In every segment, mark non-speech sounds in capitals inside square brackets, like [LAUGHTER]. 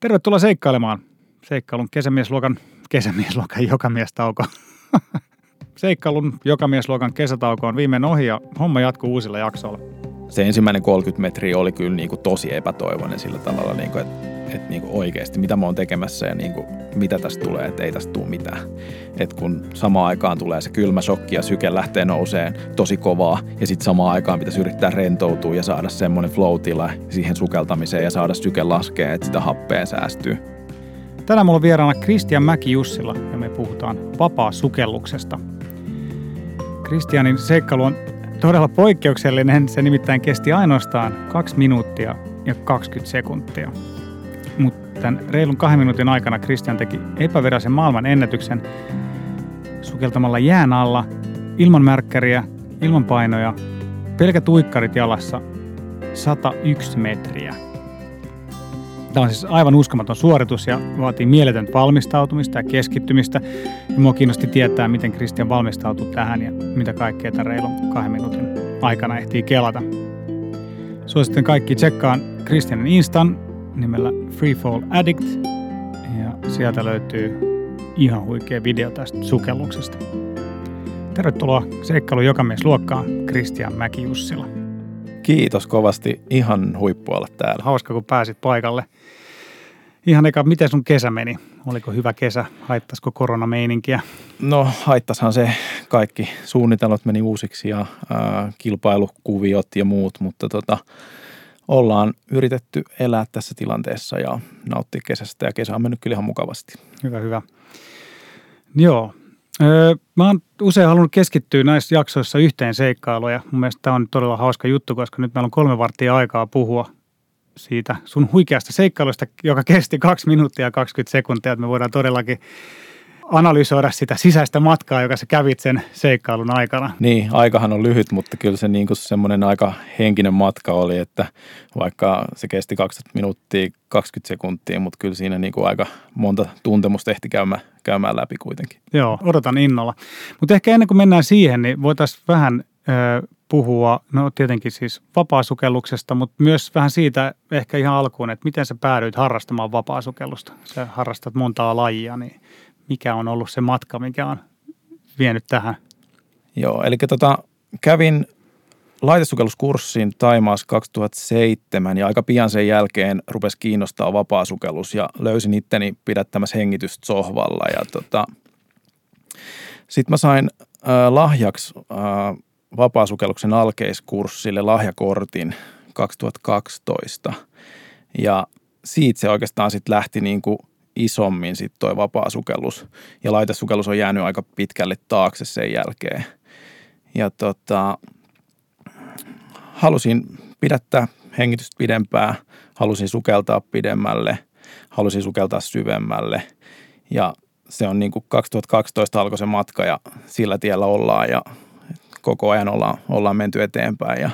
Tervetuloa seikkailemaan. Seikkailun kesämiesluokan, kesämiesluokan jokamiestauko. [LAUGHS] Seikkailun jokamiesluokan kesätauko on viimein ohi ja homma jatkuu uusilla jaksoilla. Se ensimmäinen 30 metriä oli kyllä niin kuin tosi epätoivoinen sillä tavalla, niin kuin, että, että niin oikeasti mitä mä oon tekemässä ja niin kuin, mitä tästä tulee, että ei tästä tule mitään. Et kun samaan aikaan tulee se kylmä shokki ja syke lähtee nouseen tosi kovaa ja sitten samaan aikaan pitäisi yrittää rentoutua ja saada semmoinen flow siihen sukeltamiseen ja saada syke laskea, että sitä happea säästyy. Tänään mulla on vieraana Kristian Mäki-Jussila ja me puhutaan vapaa-sukelluksesta. Kristianin seikkailu on todella poikkeuksellinen. Se nimittäin kesti ainoastaan 2 minuuttia ja 20 sekuntia. Mutta tämän reilun kahden minuutin aikana Kristian teki epäveräisen maailman ennätyksen sukeltamalla jään alla ilman märkkäriä, ilman painoja, pelkät uikkarit jalassa 101 metriä. Tämä on siis aivan uskomaton suoritus ja vaatii mieletöntä valmistautumista ja keskittymistä. Ja mua kiinnosti tietää, miten Kristian valmistautuu tähän ja mitä kaikkea tämän reilun kahden minuutin aikana ehtii kelata. Suosittelen kaikki tsekkaan Kristianin Instan nimellä Freefall Addict ja sieltä löytyy ihan huikea video tästä sukelluksesta. Tervetuloa seikkailu jokamies luokkaan Kristian Mäki-Jussila. Kiitos kovasti. Ihan huippu olla täällä. Hauska, kun pääsit paikalle. Ihan eka, miten sun kesä meni? Oliko hyvä kesä? Haittaisiko koronameininkiä? No haittashan se kaikki. Suunnitelmat meni uusiksi ja ää, kilpailukuviot ja muut, mutta tota, ollaan yritetty elää tässä tilanteessa ja nauttia kesästä ja kesä on mennyt kyllä ihan mukavasti. Hyvä, hyvä. Joo. Mä oon usein halunnut keskittyä näissä jaksoissa yhteen seikkailuun ja mun mielestä tämä on todella hauska juttu, koska nyt meillä on kolme varttia aikaa puhua siitä sun huikeasta seikkailusta, joka kesti 2 minuuttia ja 20 sekuntia, että me voidaan todellakin analysoida sitä sisäistä matkaa, joka sä kävit sen seikkailun aikana. Niin, aikahan on lyhyt, mutta kyllä se niin semmoinen aika henkinen matka oli, että vaikka se kesti 20 minuuttia 20 sekuntia, mutta kyllä siinä niin kuin aika monta tuntemusta ehti käymään, käymään läpi kuitenkin. Joo, odotan innolla. Mutta ehkä ennen kuin mennään siihen, niin voitaisiin vähän ö, puhua, no tietenkin siis vapaasukelluksesta, mutta myös vähän siitä ehkä ihan alkuun, että miten sä päädyit harrastamaan vapaasukellusta. Sä harrastat montaa lajia, niin mikä on ollut se matka, mikä on vienyt tähän? Joo, eli tota, kävin laitesukelluskurssin Taimaassa 2007 ja aika pian sen jälkeen rupesi kiinnostaa vapaasukellus ja löysin itteni pidättämässä hengitystä sohvalla ja tota, sitten mä sain äh, lahjaksi äh, vapaasukelluksen alkeiskurssille lahjakortin 2012 ja siitä se oikeastaan sitten lähti niin kuin isommin sitten toi vapaasukellus. Ja laitesukellus on jäänyt aika pitkälle taakse sen jälkeen. Ja tota, halusin pidättää hengitystä pidempää, halusin sukeltaa pidemmälle, halusin sukeltaa syvemmälle. Ja se on niin kuin 2012 alkoi se matka ja sillä tiellä ollaan ja koko ajan ollaan, ollaan menty eteenpäin. Ja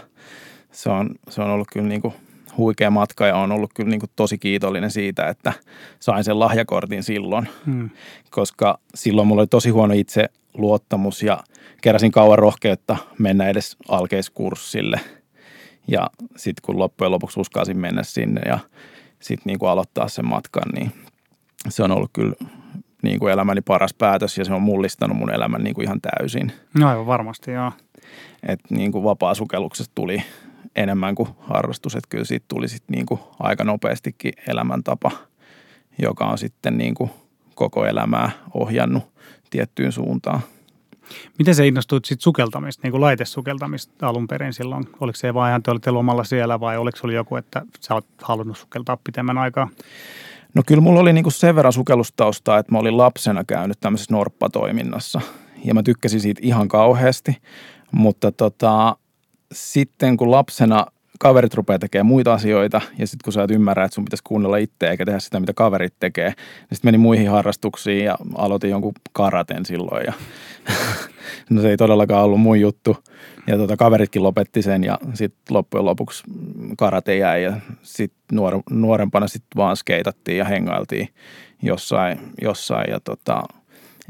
se on, se on ollut kyllä niin kuin huikea matka ja on ollut kyllä niin kuin tosi kiitollinen siitä, että sain sen lahjakortin silloin, hmm. koska silloin mulla oli tosi huono itse luottamus ja keräsin kauan rohkeutta mennä edes alkeiskurssille. Ja sitten kun loppujen lopuksi uskalsin mennä sinne ja sitten niin kuin aloittaa sen matkan, niin se on ollut kyllä niin kuin elämäni paras päätös ja se on mullistanut mun elämän niin kuin ihan täysin. No aivan varmasti, joo. Että niin kuin vapaa-sukelluksesta tuli enemmän kuin harrastus, että kyllä siitä tuli sitten niin kuin aika nopeastikin elämäntapa, joka on sitten niin kuin koko elämää ohjannut tiettyyn suuntaan. Miten se innostuit sitten sukeltamista, niin kuin laitesukeltamista alun perin silloin? Oliko se vaan ihan, te olitte lomalla siellä vai oliko se joku, että sä oot halunnut sukeltaa pitemmän aikaa? No kyllä mulla oli niinku sen verran sukellustaustaa, että mä olin lapsena käynyt tämmöisessä norppatoiminnassa ja mä tykkäsin siitä ihan kauheasti, mutta tota, sitten kun lapsena kaverit rupeaa tekemään muita asioita ja sitten kun sä et ymmärrä, että sun pitäisi kuunnella itse eikä tehdä sitä, mitä kaverit tekee, niin sitten meni muihin harrastuksiin ja aloitin jonkun karaten silloin ja [LAUGHS] no se ei todellakaan ollut mun juttu. Ja tota, kaveritkin lopetti sen ja sitten loppujen lopuksi karate jäi ja sitten nuor, nuorempana sitten vaan skeitattiin ja hengailtiin jossain, jossain ja tota,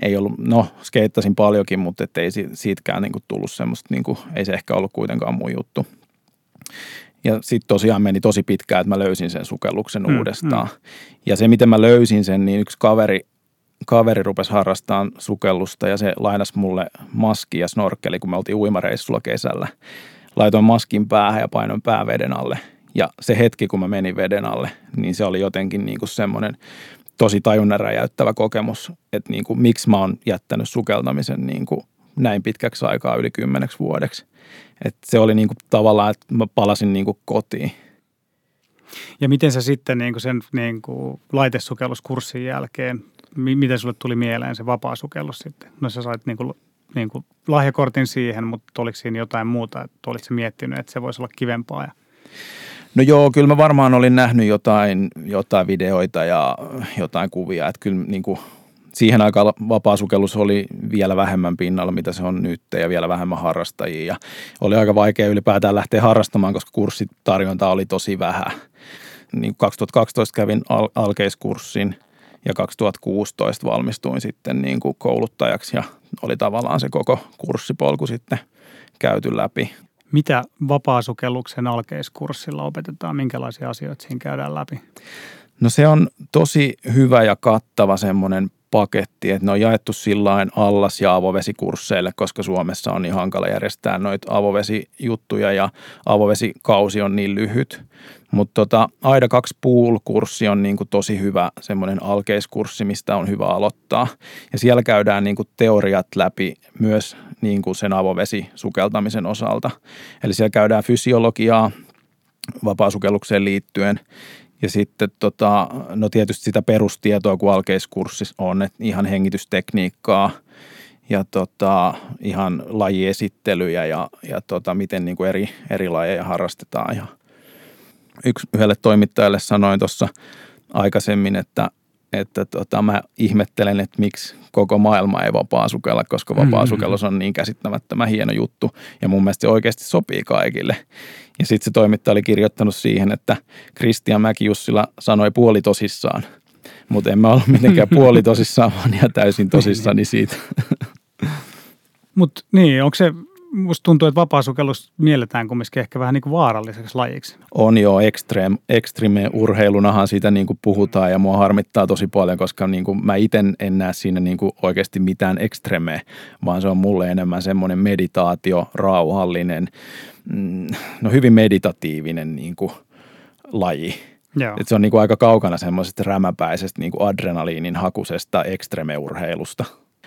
ei ollut, no skeittasin paljonkin, mutta ei siitäkään niin kuin tullut semmoista, niin kuin, ei se ehkä ollut kuitenkaan mun juttu. Ja sitten tosiaan meni tosi pitkään, että mä löysin sen sukelluksen mm, uudestaan. Mm. Ja se, miten mä löysin sen, niin yksi kaveri, kaveri rupesi harrastamaan sukellusta ja se lainas mulle maski ja snorkkeli, kun me oltiin uimareissulla kesällä. Laitoin maskin päähän ja painoin pää veden alle. Ja se hetki, kun mä menin veden alle, niin se oli jotenkin niin kuin semmoinen tosi tajunnan räjäyttävä kokemus, että niin kuin, miksi mä oon jättänyt sukeltamisen niin kuin näin pitkäksi aikaa yli kymmeneksi vuodeksi. Et se oli niin kuin tavallaan, että mä palasin niin kuin kotiin. Ja miten sä sitten niin kuin sen niin kuin laitesukelluskurssin jälkeen, miten sulle tuli mieleen se vapaa sukellus sitten? No sä sait niin kuin, niin kuin lahjakortin siihen, mutta oliko siinä jotain muuta, että olitko miettinyt, että se voisi olla kivempaa ja No joo, kyllä mä varmaan olin nähnyt jotain, jotain videoita ja jotain kuvia, että kyllä niin kuin siihen aikaan vapaasukellus oli vielä vähemmän pinnalla, mitä se on nyt ja vielä vähemmän harrastajia. Ja oli aika vaikea ylipäätään lähteä harrastamaan, koska kurssitarjonta oli tosi vähän. Niin 2012 kävin al- alkeiskurssin ja 2016 valmistuin sitten niin kuin kouluttajaksi ja oli tavallaan se koko kurssipolku sitten käyty läpi. Mitä vapaasukelluksen alkeiskurssilla opetetaan? Minkälaisia asioita siinä käydään läpi? No se on tosi hyvä ja kattava semmoinen paketti, että ne on jaettu sillain allas- ja avovesikursseille, koska Suomessa on niin hankala järjestää noita avovesijuttuja ja avovesikausi on niin lyhyt. Mutta tota, Aida 2 Pool-kurssi on niinku tosi hyvä semmoinen alkeiskurssi, mistä on hyvä aloittaa. Ja siellä käydään niinku teoriat läpi myös niinku sen avovesisukeltamisen osalta. Eli siellä käydään fysiologiaa vapaasukellukseen liittyen ja sitten tota, no tietysti sitä perustietoa, kun alkeiskurssissa on, että ihan hengitystekniikkaa ja tota, ihan lajiesittelyjä ja, ja tota, miten niin kuin eri, eri lajeja harrastetaan. Ja yksi yhdelle toimittajalle sanoin tuossa aikaisemmin, että, että tota, mä ihmettelen, että miksi koko maailma ei vapaa sukella, koska vapaa sukellus on niin käsittämättömän hieno juttu ja mun mielestä se oikeasti sopii kaikille. Ja sitten se toimittaja oli kirjoittanut siihen, että Kristian Mäki-Jussila sanoi puolitosissaan, mutta en mä ollut mitenkään [LAUGHS] puolitosissaan, vaan ihan täysin tosissani siitä. Mutta niin, onko se musta tuntuu, että vapaasukellus mielletään kumminkin ehkä vähän niin kuin vaaralliseksi lajiksi. On jo extreme, extreme urheilunahan siitä niin kuin puhutaan ja mua harmittaa tosi paljon, koska niin kuin mä itse en näe siinä niin kuin oikeasti mitään extreme, vaan se on mulle enemmän semmoinen meditaatio, rauhallinen, mm, no hyvin meditatiivinen niin kuin laji. Joo. Et se on niin kuin aika kaukana semmoisesta rämäpäisestä niin kuin adrenaliinin hakusesta ekstremeurheilusta.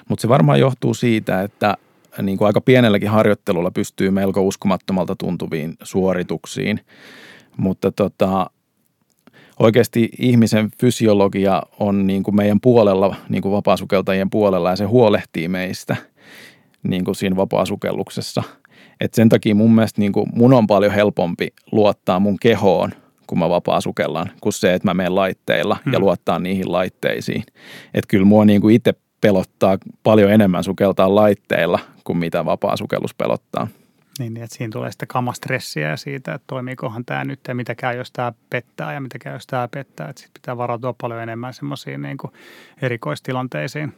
Mutta se varmaan johtuu siitä, että niin kuin aika pienelläkin harjoittelulla pystyy melko uskomattomalta tuntuviin suorituksiin. Mutta tota, oikeasti ihmisen fysiologia on niin kuin meidän puolella, niin kuin vapaasukeltajien puolella ja se huolehtii meistä niin kuin siinä vapaasukelluksessa. Et sen takia mun mielestä niin kuin mun on paljon helpompi luottaa mun kehoon, kun mä vapaa sukellan, kuin se, että mä menen laitteilla hmm. ja luottaa niihin laitteisiin. Että kyllä mua niin kuin itse pelottaa paljon enemmän sukeltaa laitteilla kuin mitä vapaa sukellus pelottaa. Niin, niin, että siinä tulee sitten kamastressiä ja siitä, että toimiikohan tämä nyt ja mitä käy, jos tämä pettää ja mitä käy, jos tämä pettää. Että sitten pitää varautua paljon enemmän semmoisiin niin erikoistilanteisiin.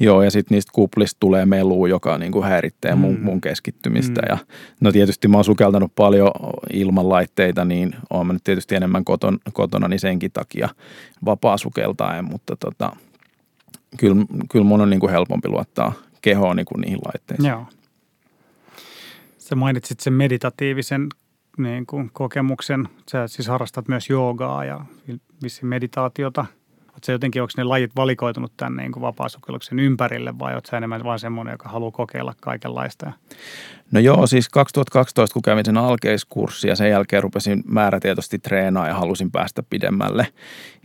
Joo, ja sitten niistä kuplista tulee melua, joka niin kuin häiritsee mun, mm. mun keskittymistä. Mm. Ja, no tietysti mä oon sukeltanut paljon ilman laitteita, niin oon mä nyt tietysti enemmän koton, kotona, niin senkin takia vapaa sukeltaen, mutta tota, kyllä, kyllä mun on niin kuin helpompi luottaa kehoon niin kuin niihin laitteisiin. Joo. Sä mainitsit sen meditatiivisen niin kuin kokemuksen. Sä siis harrastat myös joogaa ja vissiin meditaatiota. Oletko se jotenkin, onko ne lajit valikoitunut tänne niin vapaasukelluksen ympärille vai oletko enemmän vain semmoinen, joka haluaa kokeilla kaikenlaista? No joo, siis 2012 kun kävin sen alkeiskurssi ja sen jälkeen rupesin määrätietoisesti treenaa ja halusin päästä pidemmälle.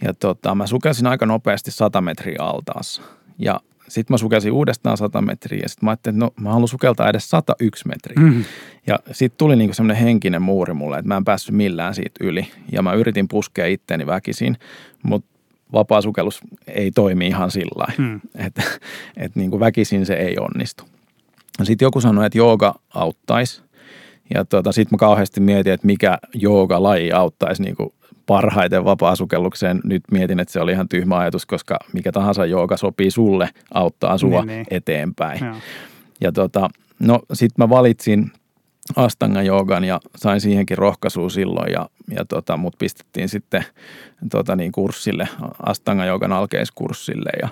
Ja tota, mä sukelsin aika nopeasti 100 metriä altaassa. Ja sitten mä sukelsin uudestaan 100 metriä ja sitten mä ajattelin, että no mä haluan sukeltaa edes 101 metriä. Mm-hmm. Ja sitten tuli niinku semmoinen henkinen muuri mulle, että mä en päässyt millään siitä yli. Ja mä yritin puskea itteeni väkisin, mutta vapaa sukellus ei toimi ihan sillä mm. että et niinku väkisin se ei onnistu. Sitten joku sanoi, että jooga auttaisi. Ja tota, sitten mä kauheasti mietin, että mikä jooga-laji auttaisi niinku parhaiten vapaasukellukseen. Nyt mietin, että se oli ihan tyhmä ajatus, koska mikä tahansa jooga sopii sulle, auttaa sua niin, niin. eteenpäin. Joo. Ja tota, no sit mä valitsin Astanga joogan ja sain siihenkin rohkaisua silloin ja, ja tota, mut pistettiin sitten tota niin, kurssille, Astanga joogan alkeiskurssille ja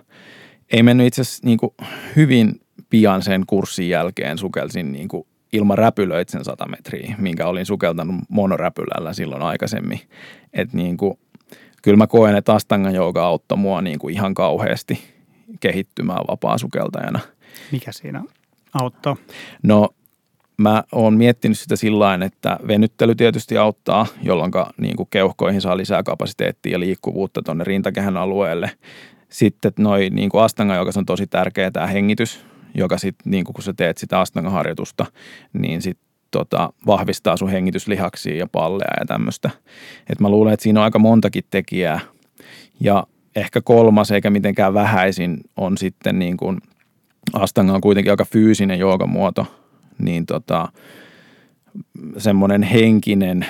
ei mennyt itse asiassa niin hyvin pian sen kurssin jälkeen sukelsin niin kuin ilman räpylöit sen 100 metriä, minkä olin sukeltanut monoräpylällä silloin aikaisemmin. Et niin kuin, kyllä mä koen, että Astanga jooga auttoi mua niin kuin ihan kauheasti kehittymään vapaa-sukeltajana. Mikä siinä auttaa? No mä oon miettinyt sitä sillä että venyttely tietysti auttaa, jolloin niin kuin keuhkoihin saa lisää kapasiteettia ja liikkuvuutta tuonne rintakehän alueelle. Sitten noin niin kuin astanga, joka on tosi tärkeä tämä hengitys, joka sitten niin kun sä teet sitä astanga-harjoitusta, niin sitten tota, vahvistaa sun hengityslihaksia ja palleja ja tämmöistä. Et mä luulen, että siinä on aika montakin tekijää. Ja ehkä kolmas, eikä mitenkään vähäisin, on sitten niin kuin, astanga on kuitenkin aika fyysinen joogamuoto, niin tota, semmoinen henkinen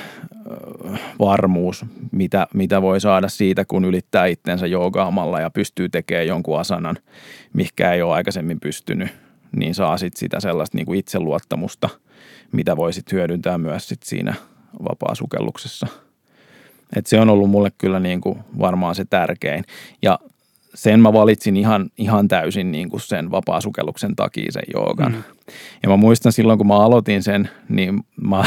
varmuus, mitä, mitä voi saada siitä, kun ylittää itsensä joogaamalla ja pystyy tekemään jonkun asanan, mikä ei ole aikaisemmin pystynyt, niin saa sit sitä sellaista niin kuin itseluottamusta, mitä voi sit hyödyntää myös sit siinä vapaasukelluksessa. Et se on ollut mulle kyllä niin kuin varmaan se tärkein. Ja sen mä valitsin ihan, ihan täysin niin kuin sen vapaasukelluksen takia sen joogan. Mm. Ja mä muistan silloin, kun mä aloitin sen, niin mä,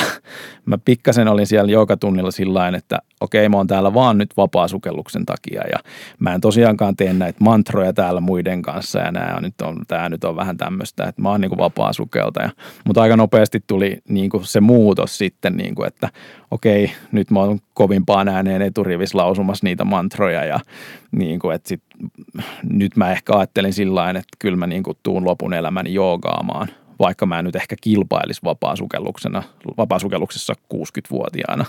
mä pikkasen olin siellä joogatunnilla sillä että okei, mä oon täällä vaan nyt vapaasukelluksen takia ja mä en tosiaankaan tee näitä mantroja täällä muiden kanssa ja on, nyt on, tää nyt on vähän tämmöistä, että mä oon niin vapaasukeltaja. Mutta aika nopeasti tuli niin kuin se muutos sitten, niin kuin, että okei, nyt mä oon kovimpaan ääneen eturivis lausumassa niitä mantroja ja niin kuin, että sit, nyt mä ehkä ajattelin sillä että kyllä mä niin kuin tuun lopun elämäni joogaamaan vaikka mä en nyt ehkä kilpailisi vapaasukelluksena, vapaasukelluksessa 60-vuotiaana.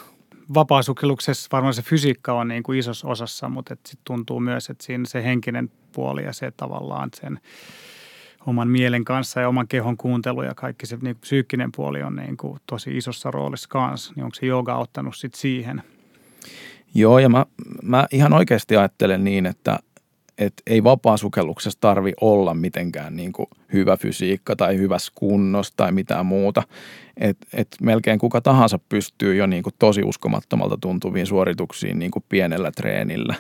Vapaasukelluksessa varmaan se fysiikka on niin kuin isossa osassa, mutta sit tuntuu myös, että siinä se henkinen puoli ja se tavallaan sen oman mielen kanssa ja oman kehon kuuntelu ja kaikki se niin psyykkinen puoli on niin kuin tosi isossa roolissa kanssa. Niin onko se jooga ottanut sit siihen? Joo, ja mä, mä ihan oikeasti ajattelen niin, että että ei vapaasukelluksessa tarvi olla mitenkään niin kuin hyvä fysiikka tai hyvässä kunnossa tai mitään muuta. Et, et melkein kuka tahansa pystyy jo niin kuin tosi uskomattomalta tuntuviin suorituksiin niin kuin pienellä treenillä.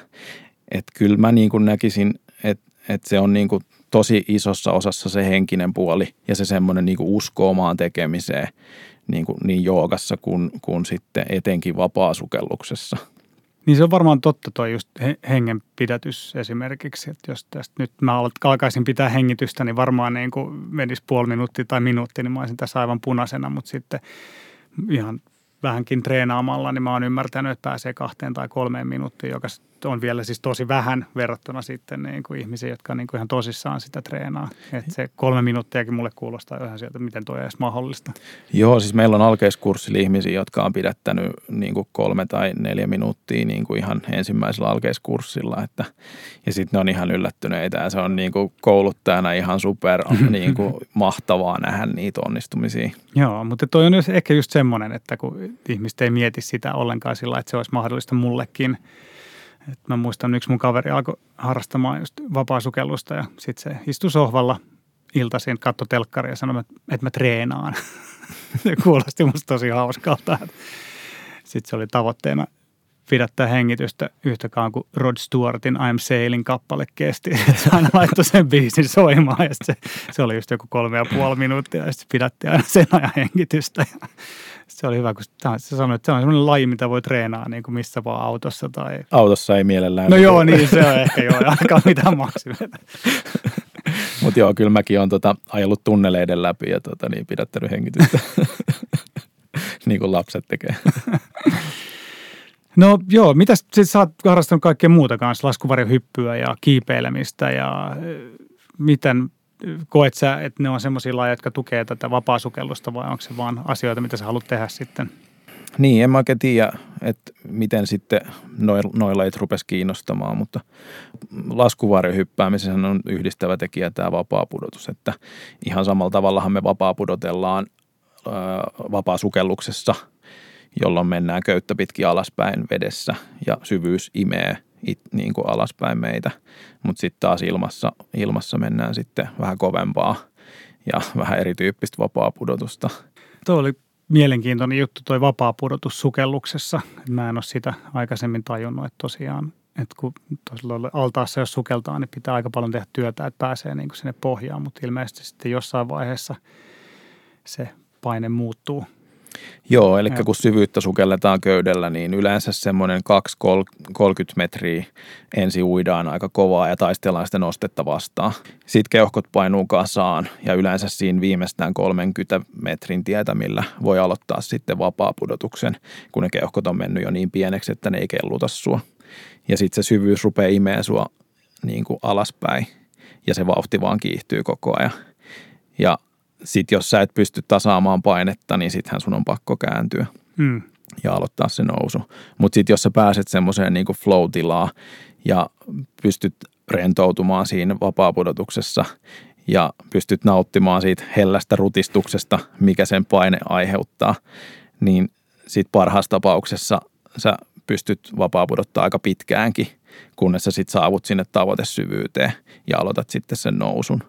Et kyllä mä niin kuin näkisin, että et se on niin kuin tosi isossa osassa se henkinen puoli ja se semmoinen niin kuin usko omaan tekemiseen niin, kuin niin joogassa kuin, kuin sitten etenkin vapaasukelluksessa – niin se on varmaan totta tuo just hengenpidätys esimerkiksi, että jos tästä nyt mä alkaisin pitää hengitystä, niin varmaan niin kuin menisi puoli minuuttia tai minuutti, niin mä olisin tässä aivan punaisena, mutta sitten ihan vähänkin treenaamalla, niin mä oon ymmärtänyt, että pääsee kahteen tai kolmeen minuuttiin, joka on vielä siis tosi vähän verrattuna sitten niin kuin ihmisiä, jotka niin kuin ihan tosissaan sitä treenaa. Että se kolme minuuttiakin mulle kuulostaa ihan sieltä, miten tuo edes mahdollista. Joo, siis meillä on alkeiskurssilla ihmisiä, jotka on pidättänyt niin kuin kolme tai neljä minuuttia niin kuin ihan ensimmäisellä alkeiskurssilla. Että, ja sitten ne on ihan yllättyneitä ja se on niin kuin kouluttajana ihan super [LAUGHS] niin kuin mahtavaa nähdä niitä onnistumisia. Joo, mutta toi on ehkä just semmoinen, että kun ihmiset ei mieti sitä ollenkaan sillä, että se olisi mahdollista mullekin – et mä muistan, yksi mun kaveri alkoi harrastamaan just vapaasukellusta ja sitten se istui sohvalla iltaisin, katto telkkaria ja sanoi, että mä treenaan. [LAUGHS] se kuulosti musta tosi hauskalta. Sitten se oli tavoitteena pidättää hengitystä yhtä kauan kuin Rod Stewartin I'm Sailing kappale kesti. [LAUGHS] Se aina laittoi sen biisin soimaan ja se, se oli just joku kolme ja puoli minuuttia ja sitten pidätti aina sen ajan hengitystä. Se oli hyvä, kun se sanoi, että se on sellainen laji, mitä voi treenaa niin kuin missä vaan autossa. Tai... Autossa ei mielellään. No joo, niin se on ehkä joo, aika mitään maksimeita. [LAUGHS] Mutta joo, kyllä mäkin olen tota, ajellut tunneleiden läpi ja tota, niin, pidättänyt hengitystä, [LAUGHS] niin kuin lapset tekee. No joo, mitä sä oot harrastanut kaikkea muuta kanssa, laskuvarjohyppyä ja kiipeilemistä ja miten koet sä, että ne on semmoisia lajeja, jotka tukee tätä vapaasukellusta vai onko se vaan asioita, mitä sä haluat tehdä sitten? Niin, en mä oikein tiedä, että miten sitten noilla noi lajit rupesi kiinnostamaan, mutta laskuvarjohyppäämisen on yhdistävä tekijä tämä vapaapudotus, että ihan samalla tavallahan me vapaapudotellaan vapaasukelluksessa, jolloin mennään köyttä pitkin alaspäin vedessä ja syvyys imee – it, niin kuin alaspäin meitä, mutta sitten taas ilmassa, ilmassa mennään sitten vähän kovempaa ja [LAUGHS] vähän erityyppistä vapaa pudotusta. Tuo oli mielenkiintoinen juttu toi vapaa-pudotus sukelluksessa. Mä en ole sitä aikaisemmin tajunnut, että tosiaan että kun altaassa jos sukeltaa, niin pitää aika paljon tehdä työtä, että pääsee niin kuin sinne pohjaan, mutta ilmeisesti sitten jossain vaiheessa se paine muuttuu – Joo, eli ja. kun syvyyttä sukelletaan köydellä, niin yleensä semmoinen 2-30 metriä ensi uidaan aika kovaa ja taistellaan sitä nostetta vastaan. Sitten keuhkot painuu kasaan ja yleensä siinä viimeistään 30 metrin tietämillä voi aloittaa sitten vapaa-pudotuksen, kun ne keuhkot on mennyt jo niin pieneksi, että ne ei kelluta sua. Ja sitten se syvyys rupeaa imeen sua niin kuin alaspäin ja se vauhti vaan kiihtyy koko ajan. Ja sitten jos sä et pysty tasaamaan painetta, niin sittenhän sun on pakko kääntyä mm. ja aloittaa se nousu. Mutta sitten jos sä pääset semmoiseen niin flow-tilaa ja pystyt rentoutumaan siinä vapaapudotuksessa ja pystyt nauttimaan siitä hellästä rutistuksesta, mikä sen paine aiheuttaa, niin sitten parhaassa tapauksessa sä pystyt vapaapudottaa aika pitkäänkin, kunnes sä sitten saavut sinne tavoitesyvyyteen ja aloitat sitten sen nousun.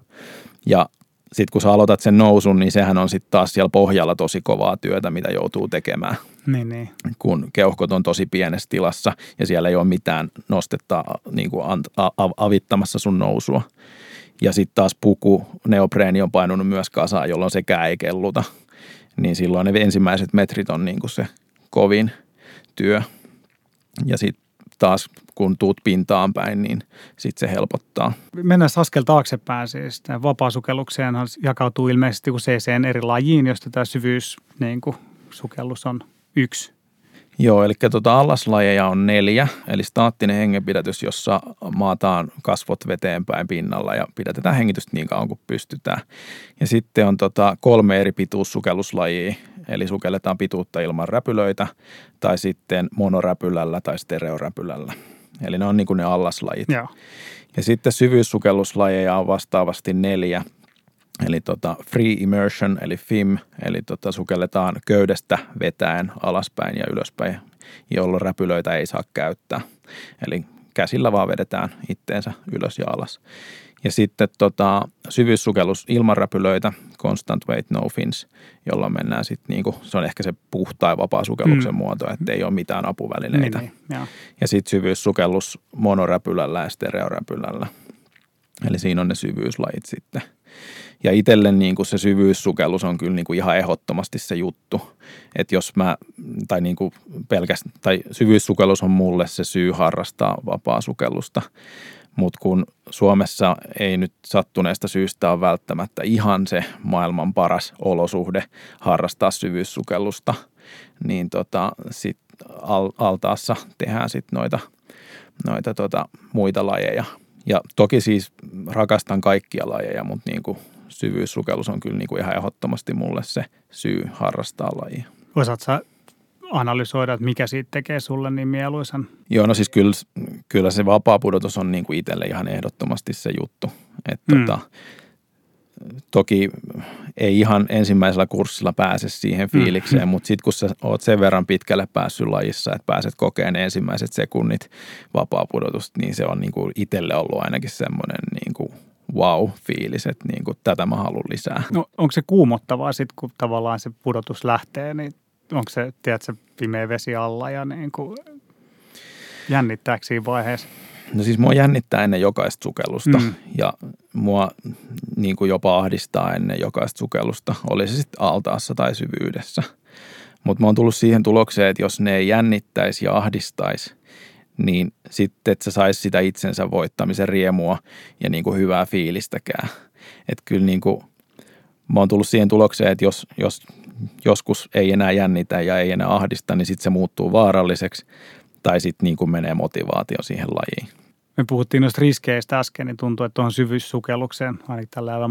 Ja sitten kun sä aloitat sen nousun, niin sehän on sitten taas siellä pohjalla tosi kovaa työtä, mitä joutuu tekemään. Niin, niin. Kun keuhkot on tosi pienessä tilassa ja siellä ei ole mitään nostetta niin kuin avittamassa sun nousua. Ja sitten taas puku, neopreeni on painunut myös kasaan, jolloin sekään ei kelluta. Niin silloin ne ensimmäiset metrit on niin kuin se kovin työ. Ja sitten taas kun tuut pintaan päin, niin sitten se helpottaa. Mennään askel taaksepäin siis. Vapaasukellukseen jakautuu ilmeisesti CCN eri lajiin, josta tämä syvyys niin kuin, sukellus on yksi. Joo, eli tuota allaslajeja on neljä, eli staattinen hengenpidätys, jossa maataan kasvot veteen päin pinnalla ja pidätetään hengitystä niin kauan kuin pystytään. Ja sitten on tota kolme eri pituussukelluslajia, [LAUGHS] eli sukelletaan pituutta ilman räpylöitä tai sitten monoräpylällä tai stereoräpylällä. Eli ne on niin kuin ne allaslajit. Joo. Ja sitten syvyyssukelluslajeja on vastaavasti neljä, Eli tota free immersion, eli FIM, eli tota sukelletaan köydestä vetäen alaspäin ja ylöspäin, jolloin räpylöitä ei saa käyttää. Eli käsillä vaan vedetään itteensä ylös ja alas. Ja sitten tota, syvyyssukellus ilman räpylöitä, constant weight no fins, jolla mennään sitten niinku, se on ehkä se puhtain vapaa sukelluksen mm. muoto, että ei ole mitään apuvälineitä. Niin, niin, ja sitten syvyyssukellus monoräpylällä ja stereoräpylällä. Eli siinä on ne syvyyslajit sitten. Ja itselle niin kuin se syvyyssukellus on kyllä niin kuin ihan ehdottomasti se juttu. Että jos mä, tai, niin kuin pelkästään, tai syvyyssukellus on mulle se syy harrastaa vapaa sukellusta. Mutta kun Suomessa ei nyt sattuneesta syystä ole välttämättä ihan se maailman paras olosuhde harrastaa syvyyssukellusta, niin tota, sit al- altaassa tehdään sitten noita, noita tota, muita lajeja. Ja toki siis rakastan kaikkia lajeja, mutta niin kuin syvyyssukellus on kyllä niin kuin ihan ehdottomasti mulle se syy harrastaa lajia. Osaatko analysoida, että mikä siitä tekee sulle niin mieluisan? Joo, no siis kyllä, kyllä se vapaa pudotus on niin kuin itselle ihan ehdottomasti se juttu. Että mm. tota, toki ei ihan ensimmäisellä kurssilla pääse siihen mm. fiilikseen, [LAUGHS] mm. mutta sitten kun sä oot sen verran pitkälle päässyt lajissa, että pääset kokeen ensimmäiset sekunnit vapaa pudotusta, niin se on niin kuin itselle ollut ainakin semmoinen niin kuin wow-fiilis, että niin kuin, tätä mä haluan lisää. No onko se kuumottavaa sitten, kun tavallaan se pudotus lähtee, niin onko se, tiedätkö, pimeä vesi alla ja niin kuin, jännittääkö siinä vaiheessa? No siis mua jännittää ennen jokaista sukellusta mm. ja mua niin kuin jopa ahdistaa ennen jokaista sukellusta, oli se sitten altaassa tai syvyydessä. Mutta mä oon tullut siihen tulokseen, että jos ne ei jännittäisi ja ahdistaisi, niin sitten, että sä saisi sitä itsensä voittamisen riemua ja niin kuin hyvää fiilistäkään. Että kyllä niin kuin, mä oon tullut siihen tulokseen, että jos, jos joskus ei enää jännitä ja ei enää ahdista, niin sitten se muuttuu vaaralliseksi tai sitten niin kuin menee motivaatio siihen lajiin. Me puhuttiin noista riskeistä äsken, niin tuntuu, että tuohon syvyyssukellukseen, ainakin tällä aivan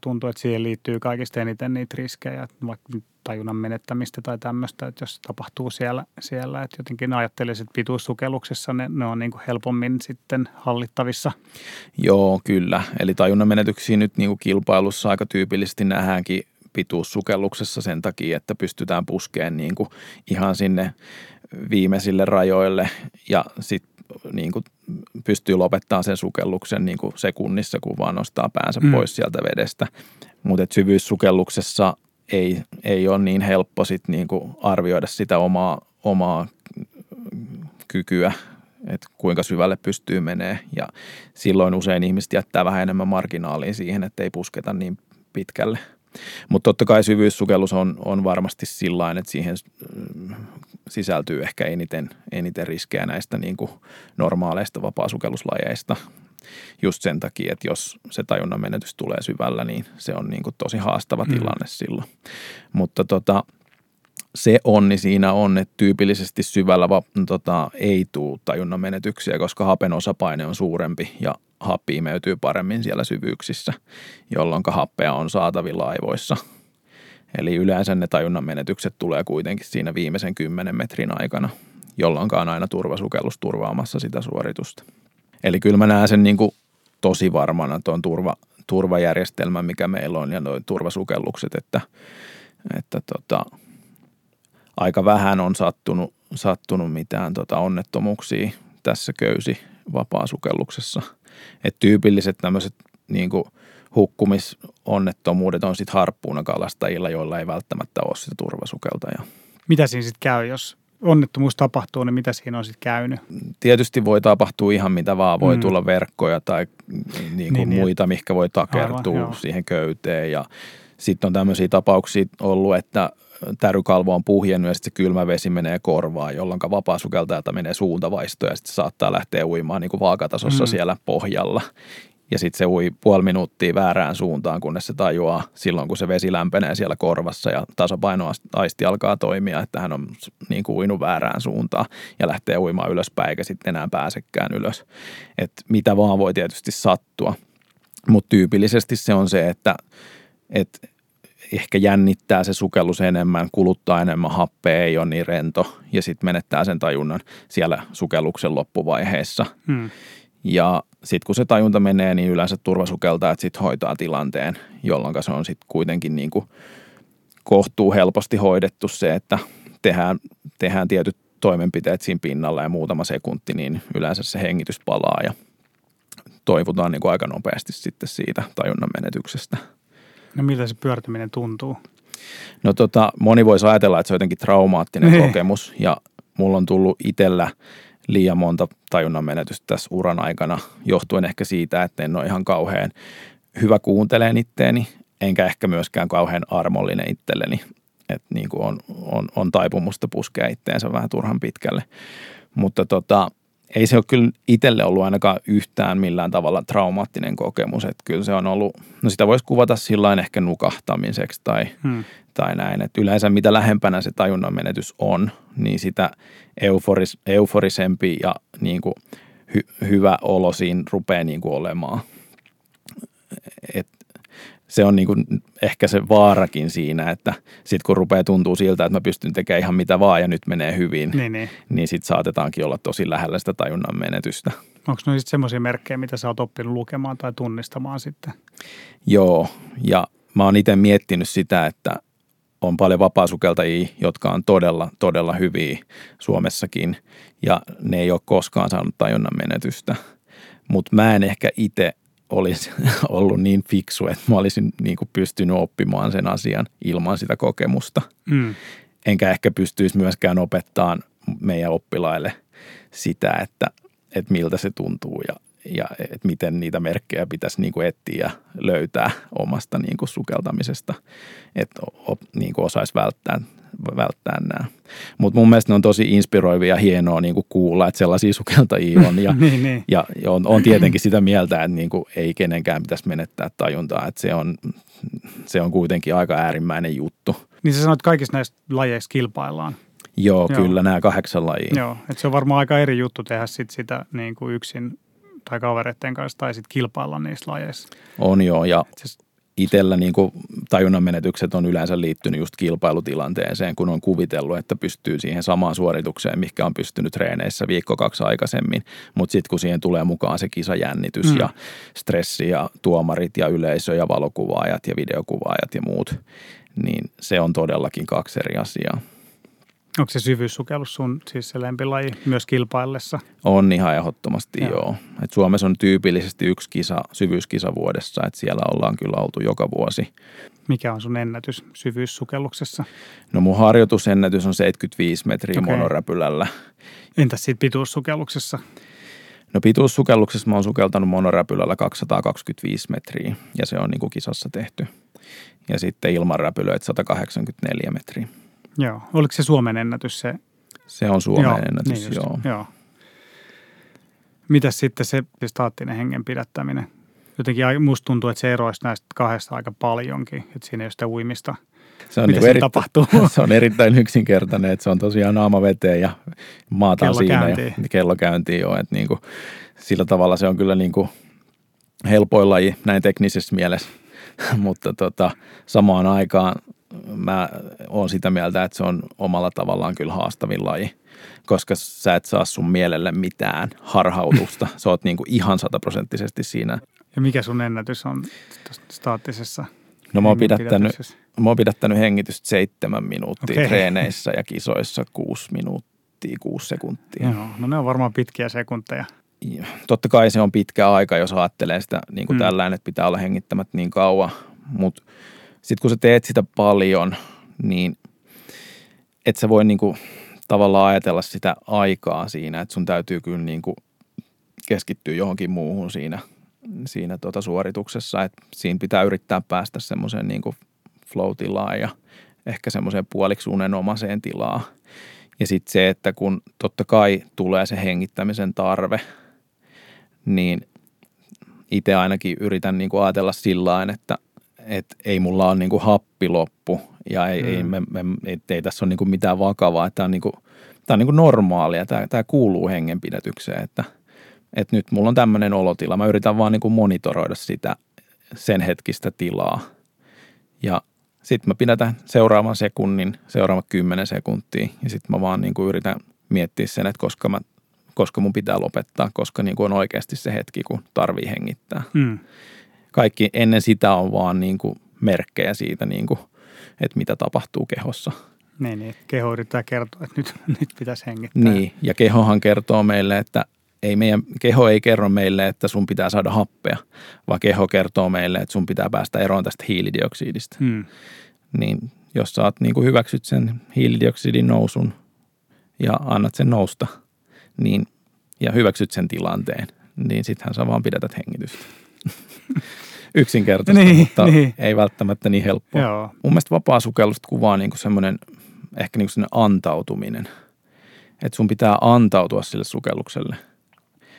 tuntuu, että siihen liittyy kaikista eniten niitä riskejä, vaikka tajunnan menettämistä tai tämmöistä, että jos tapahtuu siellä, siellä että jotenkin ajattelisit, että pituussukelluksessa ne, ne on niin kuin helpommin sitten hallittavissa. Joo, kyllä. Eli tajunnan menetyksiä nyt niin kuin kilpailussa aika tyypillisesti nähdäänkin pituussukelluksessa sen takia, että pystytään puskeen niin kuin ihan sinne viimeisille rajoille ja sitten niin kuin pystyy lopettamaan sen sukelluksen niin kuin sekunnissa, kun vaan nostaa päänsä mm. pois sieltä vedestä. Mutta syvyyssukelluksessa ei, ei ole niin helppo sit niinku arvioida sitä omaa, omaa kykyä, että kuinka syvälle pystyy menee ja silloin usein ihmiset jättää vähän enemmän marginaaliin siihen, että ei pusketa niin pitkälle. Mutta totta kai syvyyssukellus on, on varmasti sillä että siihen mm, sisältyy ehkä eniten, eniten riskejä näistä niin kuin normaaleista vapaasukelluslajeista. Just sen takia, että jos se tajunnan menetys tulee syvällä, niin se on niin kuin tosi haastava mm. tilanne silloin. Mutta tota, se onni siinä on, että tyypillisesti syvällä tota, ei tule tajunnan menetyksiä, koska hapen osapaine on suurempi ja happi imeytyy paremmin siellä syvyyksissä, jolloin happea on saatavilla aivoissa. Eli yleensä ne tajunnan menetykset tulee kuitenkin siinä viimeisen kymmenen metrin aikana, jolloin on aina turvasukellus turvaamassa sitä suoritusta. Eli kyllä mä näen sen niin kuin tosi varmana tuon turva, turvajärjestelmän, mikä meillä on ja nuo turvasukellukset, että, että tota, aika vähän on sattunut, sattunut mitään tota onnettomuuksia tässä köysi vapaasukelluksessa. Et tyypilliset tämmöiset niin hukkumisonnettomuudet on sitten harppuunakalastajilla, joilla ei välttämättä ole sitä turvasukeltajaa. Mitä siinä sitten käy, jos onnettomuus tapahtuu, niin mitä siinä on sitten käynyt? Tietysti voi tapahtua ihan mitä vaan. Voi mm. tulla verkkoja tai niin kuin niin, niin. muita, niin. mihinkä voi takertua Aivan, siihen köyteen. Ja sitten on tämmöisiä tapauksia ollut, että tärykalvo on puhjennut ja sitten se kylmä vesi menee korvaan, jolloin vapaasukeltajalta menee suuntavaisto ja sitten saattaa lähteä uimaan niin kuin vaakatasossa mm. siellä pohjalla. Ja sitten se ui puoli minuuttia väärään suuntaan, kunnes se tajuaa silloin, kun se vesi lämpenee siellä korvassa ja tasapainoaisti alkaa toimia, että hän on niin kuin uinut väärään suuntaan ja lähtee uimaan ylöspäin eikä sitten enää pääsekään ylös. Et mitä vaan voi tietysti sattua, mutta tyypillisesti se on se, että et ehkä jännittää se sukellus enemmän, kuluttaa enemmän happea, ei ole niin rento ja sitten menettää sen tajunnan siellä sukelluksen loppuvaiheessa. Hmm. Ja sitten kun se tajunta menee, niin yleensä turvasukeltajat sitten hoitaa tilanteen, jolloin se on sitten kuitenkin niin kuin kohtuu helposti hoidettu se, että tehdään, tehdään tietyt toimenpiteet siinä pinnalla ja muutama sekunti, niin yleensä se hengitys palaa ja toivutaan niin kuin aika nopeasti sitten siitä tajunnan menetyksestä. No miltä se pyörtyminen tuntuu? No tota, moni voisi ajatella, että se on jotenkin traumaattinen ne. Niin. kokemus ja mulla on tullut itsellä liian monta tajunnan menetystä tässä uran aikana, johtuen ehkä siitä, että en ole ihan kauhean hyvä kuunteleen itteeni, enkä ehkä myöskään kauhean armollinen itselleni. Että niin kuin on, on, on taipumusta puskea itteensä vähän turhan pitkälle. Mutta tota, ei se ole kyllä itselle ollut ainakaan yhtään millään tavalla traumaattinen kokemus. Että kyllä se on ollut, no sitä voisi kuvata sillä ehkä nukahtamiseksi tai, hmm. tai näin. Että yleensä mitä lähempänä se tajunnan menetys on, niin sitä euforis, euforisempi ja niin kuin hy, hyvä olo siinä rupeaa niin kuin olemaan. Et se on niin kuin ehkä se vaarakin siinä, että sitten kun rupeaa tuntuu siltä, että mä pystyn tekemään ihan mitä vaan ja nyt menee hyvin, niin, niin. niin sitten saatetaankin olla tosi lähellä sitä tajunnan menetystä. Onko ne sitten semmoisia merkkejä, mitä sä oot oppinut lukemaan tai tunnistamaan sitten? Joo, ja mä oon itse miettinyt sitä, että on paljon vapaasukeltajia, jotka on todella, todella hyviä Suomessakin ja ne ei ole koskaan saanut tajunnan menetystä. Mutta mä en ehkä itse olisi [LAUGHS] ollut niin fiksu, että mä olisin niin kuin pystynyt oppimaan sen asian ilman sitä kokemusta. Mm. Enkä ehkä pystyisi myöskään opettamaan meidän oppilaille sitä, että, että miltä se tuntuu ja, ja että miten niitä merkkejä pitäisi niin kuin etsiä ja löytää omasta niin kuin sukeltamisesta, että niin kuin osaisi välttää välttää nämä. Mutta mun mielestä ne on tosi inspiroivia ja hienoa niin kuin kuulla, että sellaisia sukeltajia on. Ja, [LAUGHS] niin, niin. ja on, on tietenkin sitä mieltä, että niin kuin ei kenenkään pitäisi menettää tajuntaa, että se on, se on kuitenkin aika äärimmäinen juttu. Niin sä sanoit, että kaikissa näistä lajeissa kilpaillaan. Joo, Joo. kyllä nämä kahdeksan lajia. Joo, että se on varmaan aika eri juttu tehdä sit sitä niin kuin yksin tai kavereiden kanssa tai sitten kilpailla niissä lajeissa. On joo, ja siis itsellä niin kuin tajunnan menetykset on yleensä liittynyt just kilpailutilanteeseen, kun on kuvitellut, että pystyy siihen samaan suoritukseen, mikä on pystynyt treeneissä viikko kaksi aikaisemmin. Mutta sitten kun siihen tulee mukaan se kisajännitys mm. ja stressi ja tuomarit ja yleisö ja valokuvaajat ja videokuvaajat ja muut, niin se on todellakin kaksi eri asiaa. Onko se syvyyssukellus sun siis se lempilaji myös kilpaillessa? On ihan ehdottomasti joo. joo. Et Suomessa on tyypillisesti yksi kisa, syvyyskisa vuodessa, että siellä ollaan kyllä oltu joka vuosi. Mikä on sun ennätys syvyyssukelluksessa? No mun harjoitusennätys on 75 metriä okay. monoräpylällä. Entäs siitä pituussukelluksessa? No pituussukelluksessa mä oon sukeltanut monoräpylällä 225 metriä ja se on niin kuin kisassa tehty. Ja sitten ilman räpylöitä 184 metriä. Joo. Oliko se Suomen ennätys se? Se on Suomen joo, ennätys, niin just, joo. joo. Mitäs sitten se staattinen hengen pidättäminen? Jotenkin musta tuntuu, että se eroisi näistä kahdesta aika paljonkin, että siinä ei ole sitä uimista. Se on, Mitä niinku siinä tapahtuu? [LAUGHS] se on erittäin yksinkertainen, että se on tosiaan naama veteen ja maataan Kello siinä käyntiin. ja kello käyntiin jo. Että niinku, sillä tavalla se on kyllä niinku helpoin laji näin teknisessä mielessä, [LAUGHS] mutta tota, samaan aikaan mä oon sitä mieltä, että se on omalla tavallaan kyllä haastavin laji, koska sä et saa sun mielelle mitään harhautusta. [LAUGHS] Sä oot niinku ihan sataprosenttisesti siinä. Ja mikä sun ennätys on staattisessa No mä oon pidättänyt, mä oon pidättänyt hengitystä seitsemän minuuttia Okei. treeneissä ja kisoissa kuusi minuuttia, kuusi sekuntia. Joo, no ne on varmaan pitkiä sekunteja. Ja Totta kai se on pitkä aika, jos ajattelee sitä niin kuin Mm. mm. tällainen, että pitää olla hengittämät niin kauan. Mutta sitten kun sä teet sitä paljon, niin et sä voi niin kuin tavallaan ajatella sitä aikaa siinä, että sun täytyy kyllä niin kuin keskittyä johonkin muuhun siinä, siinä tota suorituksessa. Et siinä pitää yrittää päästä semmoiseen niin kuin flow-tilaan ja ehkä semmoiseen puoliksi unenomaiseen tilaan. Ja sitten se, että kun totta kai tulee se hengittämisen tarve, niin itse ainakin yritän niin kuin ajatella sillä että, että ei mulla ole niin kuin happi loppu ja ei, Mm. ei, me, me, et, ei tässä ole niin kuin mitään vakavaa. Tämä on, niin kuin, tämä on niin kuin normaalia, tämä, tämä kuuluu hengenpidätykseen, että, että nyt mulla on tämmöinen olotila. Mä yritän vaan niin kuin monitoroida sitä sen hetkistä tilaa ja sitten mä pidätän seuraavan sekunnin, seuraavat kymmenen sekuntia ja sitten mä vaan niin kuin yritän miettiä sen, että koska, mä, koska mun pitää lopettaa, koska niin kuin on oikeasti se hetki, kun tarvii hengittää. Mm. Kaikki ennen sitä on vaan niin kuin merkkejä siitä, niin kuin, että mitä tapahtuu kehossa. Niin, niin. Keho yrittää kertoa, että nyt, [LAUGHS] nyt pitäisi hengittää. Niin, ja kehohan kertoo meille, että ei meidän, keho ei kerro meille, että sun pitää saada happea, vaan keho kertoo meille, että sun pitää päästä eroon tästä hiilidioksidista. Mm. niin jos sä oot, niin kuin hyväksyt sen hiilidioksidin nousun ja annat sen nousta niin, ja hyväksyt sen tilanteen, niin sittenhän sä vaan pidätät hengitystä. [LAUGHS] Yksinkertaista, Niin, mutta niin. ei välttämättä niin helppoa. Joo. Mun mielestä vapaa sukellusta kuvaa niin kuin semmoinen, ehkä niin kuin semmoinen antautuminen. Että sun pitää antautua sille sukellukselle.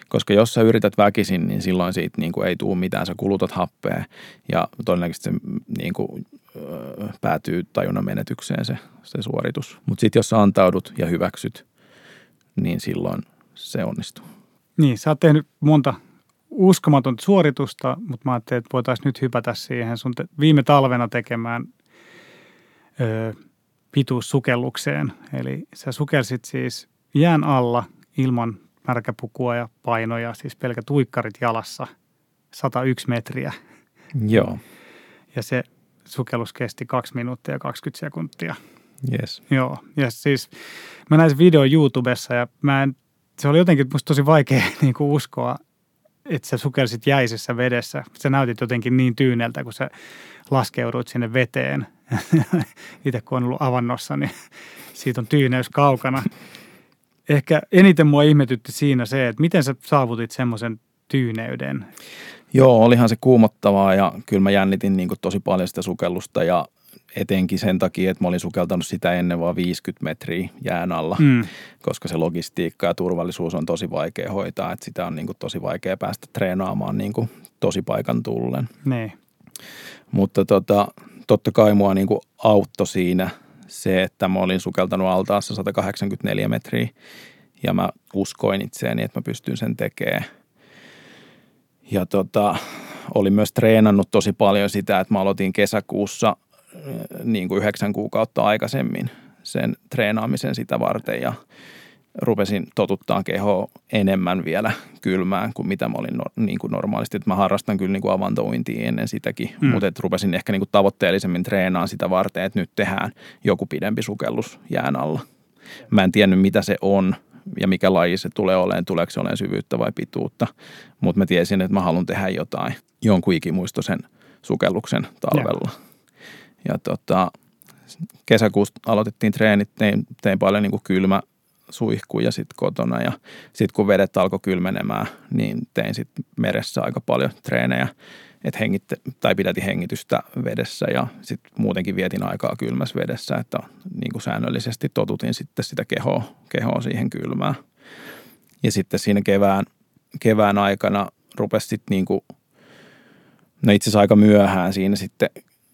Koska jos sä yrität väkisin, niin silloin siitä niin kuin ei tule mitään. Sä kulutat happea ja todennäköisesti se niin kuin, öö, päätyy tajunnan menetykseen se, se suoritus. Mutta sitten jos sä antaudut ja hyväksyt, niin silloin se onnistuu. Niin, sä oot tehnyt monta uskomatonta suoritusta, mutta mä ajattelin, että voitaisiin nyt hypätä siihen sun te- viime talvena tekemään ö, pituussukellukseen. Eli sä sukelsit siis jään alla ilman märkäpukua ja painoja, siis pelkät uikkarit jalassa, 101 metriä. Joo, Ja se sukellus kesti 2 minuuttia ja 20 sekuntia. yes. Joo, ja siis mä näin videon YouTubessa ja mä en, se oli jotenkin musta tosi vaikea [LAUGHS] niin kuin uskoa, että sä sukelsit jäisessä vedessä. Sä näytit jotenkin niin tyyneltä, kun sä laskeuduit sinne veteen. [LAUGHS] Itse kun on ollut avannossa, niin siitä on tyyneys kaukana. Ehkä eniten mua ihmetytti siinä se, että miten sä saavutit semmoisen tyyneyden. Joo, olihan se kuumottavaa ja kyllä mä jännitin niin tosi paljon sitä sukellusta ja etenkin sen takia, että mä olin sukeltanut sitä ennen vaan 50 metriä jään alla, mm. Koska se logistiikka ja turvallisuus on tosi vaikea hoitaa, että sitä on niin kuin tosi vaikea päästä treenaamaan niin kuin tosi paikan tullen. Niin. Mutta tota, totta kai mua niin kuin auttoi siinä se, että mä olin sukeltanut altaassa 184 metriä ja mä uskoin itseeni, että mä pystyn sen tekemään. Ja tota, olin myös treenannut tosi paljon sitä, että mä aloitin kesäkuussa niin kuin yhdeksän kuukautta aikaisemmin sen treenaamisen sitä varten ja rupesin totuttaa kehoa enemmän vielä kylmään kuin mitä mä olin no, niin kuin normaalisti. Että mä harrastan kyllä niin kuin avantouintia ennen sitäkin, Mm. mutta että rupesin ehkä niin kuin tavoitteellisemmin treenaamaan sitä varten, että nyt tehdään joku pidempi sukellus jään alla. Mä en tiennyt mitä se on ja mikä laji se tulee olemaan, tuleeko se olemaan syvyyttä vai pituutta, mutta mä tiesin, että mä haluan tehdä jotain, jonkun ikimuistoisen sukelluksen talvella. Ja tota, kesäkuusta aloitettiin treenit, tein, tein paljon niin kuin kylmä suihkuja sitten kotona ja sitten kun vedet alkoi kylmenemään, niin tein sitten meressä aika paljon treenejä, että hengitte, tai pidätin hengitystä vedessä ja sitten muutenkin vietin aikaa kylmässä vedessä, että niin kuin säännöllisesti totutin sitten sitä kehoa, kehoa siihen kylmään. Ja sitten siinä kevään, kevään aikana rupesi sitten niin kuin, no itse asiassa aika myöhään siinä sitten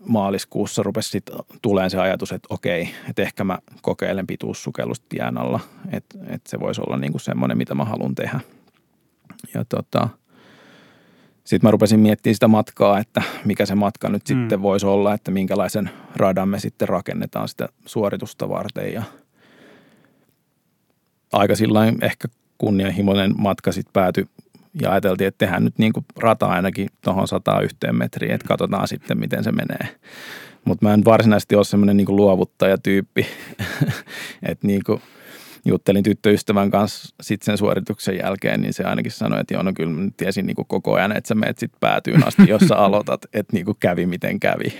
maaliskuussa rupesi sitten tulemaan se ajatus, että okei, että ehkä mä kokeilen pituussukellusta jään alla, että, että se voisi olla niin kuin semmoinen, mitä mä haluan tehdä. Ja tota, sitten mä rupesin miettimään sitä matkaa, että mikä se matka nyt mm. sitten voisi olla, että minkälaisen radan me sitten rakennetaan sitä suoritusta varten. Ja aika sillä ehkä kunnianhimoinen matka sitten päätyi ja ajateltiin, että tehdään nyt niin kuin rata ainakin tuohon sataan yhteen metriin, että katsotaan sitten, miten se menee. Mutta mä en varsinaisesti ole semmoinen niin luovuttajatyyppi, [LAUGHS] että niin kuin juttelin tyttöystävän kanssa sitten sen suorituksen jälkeen, niin se ainakin sanoi, että joo, no kyllä mä tiesin niin kuin koko ajan, että sä menet sitten päätyyn asti, jos sä aloitat, että niin kuin kävi miten kävi. [LAUGHS]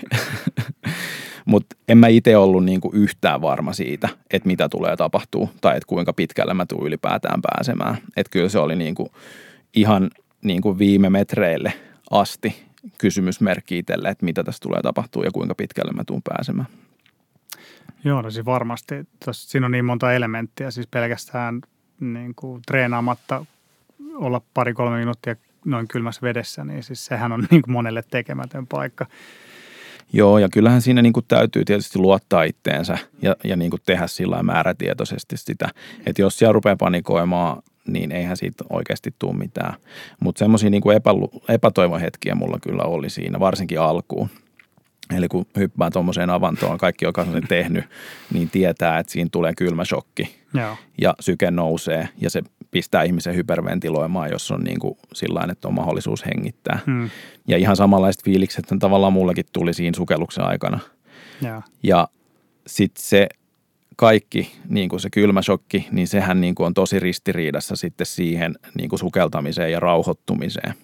Mutta en mä itse ollut niin kuin yhtään varma siitä, että mitä tulee tapahtuu tai että kuinka pitkälle mä tuun ylipäätään pääsemään. Että kyllä se oli niin kuin ihan niin kuin viime metreille asti kysymysmerkki itselle, että mitä tässä tulee tapahtuu ja kuinka pitkälle mä tuun pääsemään. Joo, no siis varmasti. Tuossa, siinä on niin monta elementtiä, siis pelkästään niin kuin treenaamatta olla pari-kolme minuuttia noin kylmässä vedessä, niin siis sehän on [LAUGHS] niin kuin monelle tekemätön paikka. Joo, ja kyllähän siinä niin kuin täytyy tietysti luottaa itteensä ja, ja niin kuin tehdä sillä määrätietoisesti sitä. Että jos siellä rupeaa panikoimaan niin eihän siitä oikeasti tule mitään. Mutta semmoisia niin epätoivon hetkiä mulla kyllä oli siinä, varsinkin alkuun. Eli kun hyppää tuommoiseen avantoon, kaikki, joka on sen tehnyt, niin tietää, että siinä tulee kylmä shokki Joo. ja syke nousee ja se pistää ihmisen hyperventiloimaan, jos on niin kuin sillain, että on mahdollisuus hengittää. Hmm. Ja ihan samanlaiset fiilikset tavallaan mullekin tuli siinä sukelluksen aikana. Joo. Ja sitten se kaikki, niin kuin se kylmä shokki, niin sehän niin kuin on tosi ristiriidassa sitten siihen niin kuin sukeltamiseen ja rauhoittumiseen.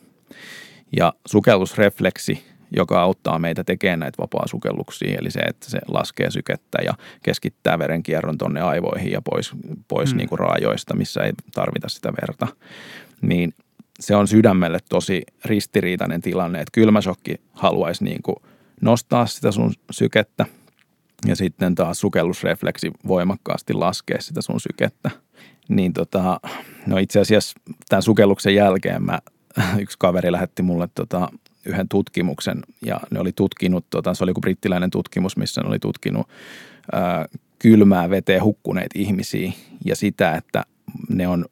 Ja sukellusrefleksi, joka auttaa meitä tekemään näitä vapaa-sukelluksia, eli se, että se laskee sykettä ja keskittää verenkierron tonne aivoihin ja pois, pois mm. niin kuin raajoista, missä ei tarvita sitä verta, niin se on sydämelle tosi ristiriitainen tilanne, että kylmä shokki haluaisi niin kuin nostaa sitä sun sykettä – ja sitten taas sukellusrefleksi voimakkaasti laskee sitä sun sykettä. Niin tota, no itse asiassa tämän sukelluksen jälkeen mä, [LAUGHS] yksi kaveri lähetti mulle tota, yhden tutkimuksen ja ne oli tutkinut, tota, se oli joku brittiläinen tutkimus, missä ne oli tutkinut ää, kylmää veteen hukkuneet ihmisiä ja sitä, että ne on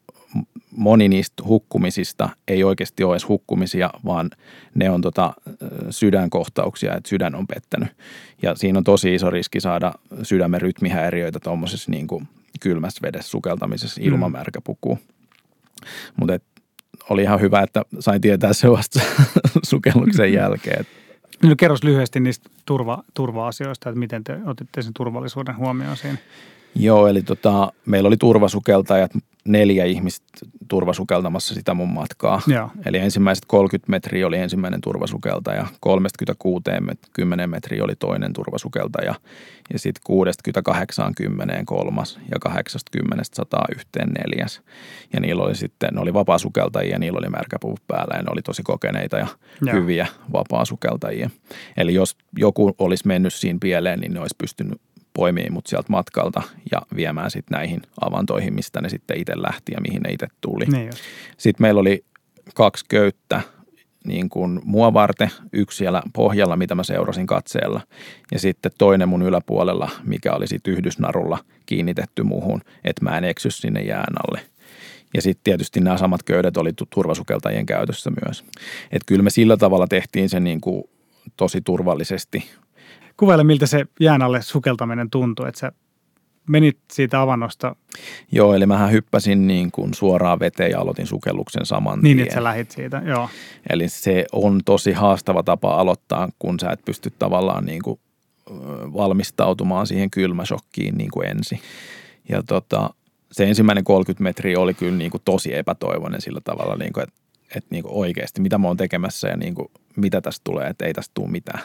moni niistä hukkumisista ei oikeasti ole edes hukkumisia, vaan ne on tota sydänkohtauksia, että sydän on pettänyt. Ja siinä on tosi iso riski saada sydämen rytmihäiriöitä tuommoisessa niin kuin kylmässä vedessä sukeltamisessa ilman mm. märkäpukua. Mutta oli ihan hyvä, että sain tietää se vasta [LAUGHS] sukelluksen jälkeen. No kerros lyhyesti niistä turva, turva-asioista, että miten te otitte sen turvallisuuden huomioon siinä. Joo, eli tota, meillä oli turvasukeltajat neljä ihmistä turvasukeltamassa sitä mun matkaa. Joo. Eli ensimmäiset 30 metriä oli ensimmäinen turvasukeltaja, 36 10 metriä oli toinen turvasukeltaja ja sitten 60 10 kolmas ja 80 100 yhteen neljäs. Ja niillä oli sitten, ne oli vapaasukeltajia, niillä oli märkäpuvut päällä ja ne oli tosi kokeneita ja Joo. hyviä vapaasukeltajia. Eli jos joku olisi mennyt siinä pieleen, niin ne olisi pystynyt poimii mut sieltä matkalta ja viemään sitten näihin avantoihin, mistä ne sitten itse lähti ja mihin ne itse tuli. Niin sitten meillä oli kaksi köyttä niin kuin mua varten, yksi siellä pohjalla, mitä mä seurasin katseella, ja sitten toinen mun yläpuolella, mikä oli sitten yhdysnarulla kiinnitetty muuhun, että mä en eksy sinne jään alle. Ja sitten tietysti nämä samat köydet oli turvasukeltajien käytössä myös. Että kyllä me sillä tavalla tehtiin se niin kuin tosi turvallisesti kuvaile, miltä se jään alle sukeltaminen tuntui, että sä menit siitä avannosta. Joo, eli mähän hyppäsin niin kuin suoraan veteen ja aloitin sukelluksen saman Niin, tien. että sä lähit siitä, joo. Eli se on tosi haastava tapa aloittaa, kun sä et pysty tavallaan niin kuin valmistautumaan siihen kylmäshokkiin niin kuin ensin. Ja tota, se ensimmäinen 30 metriä oli kyllä niin kuin tosi epätoivoinen sillä tavalla, niin kuin, että, että niin kuin oikeasti mitä mä oon tekemässä ja niin kuin, mitä tästä tulee, että ei tästä tule mitään.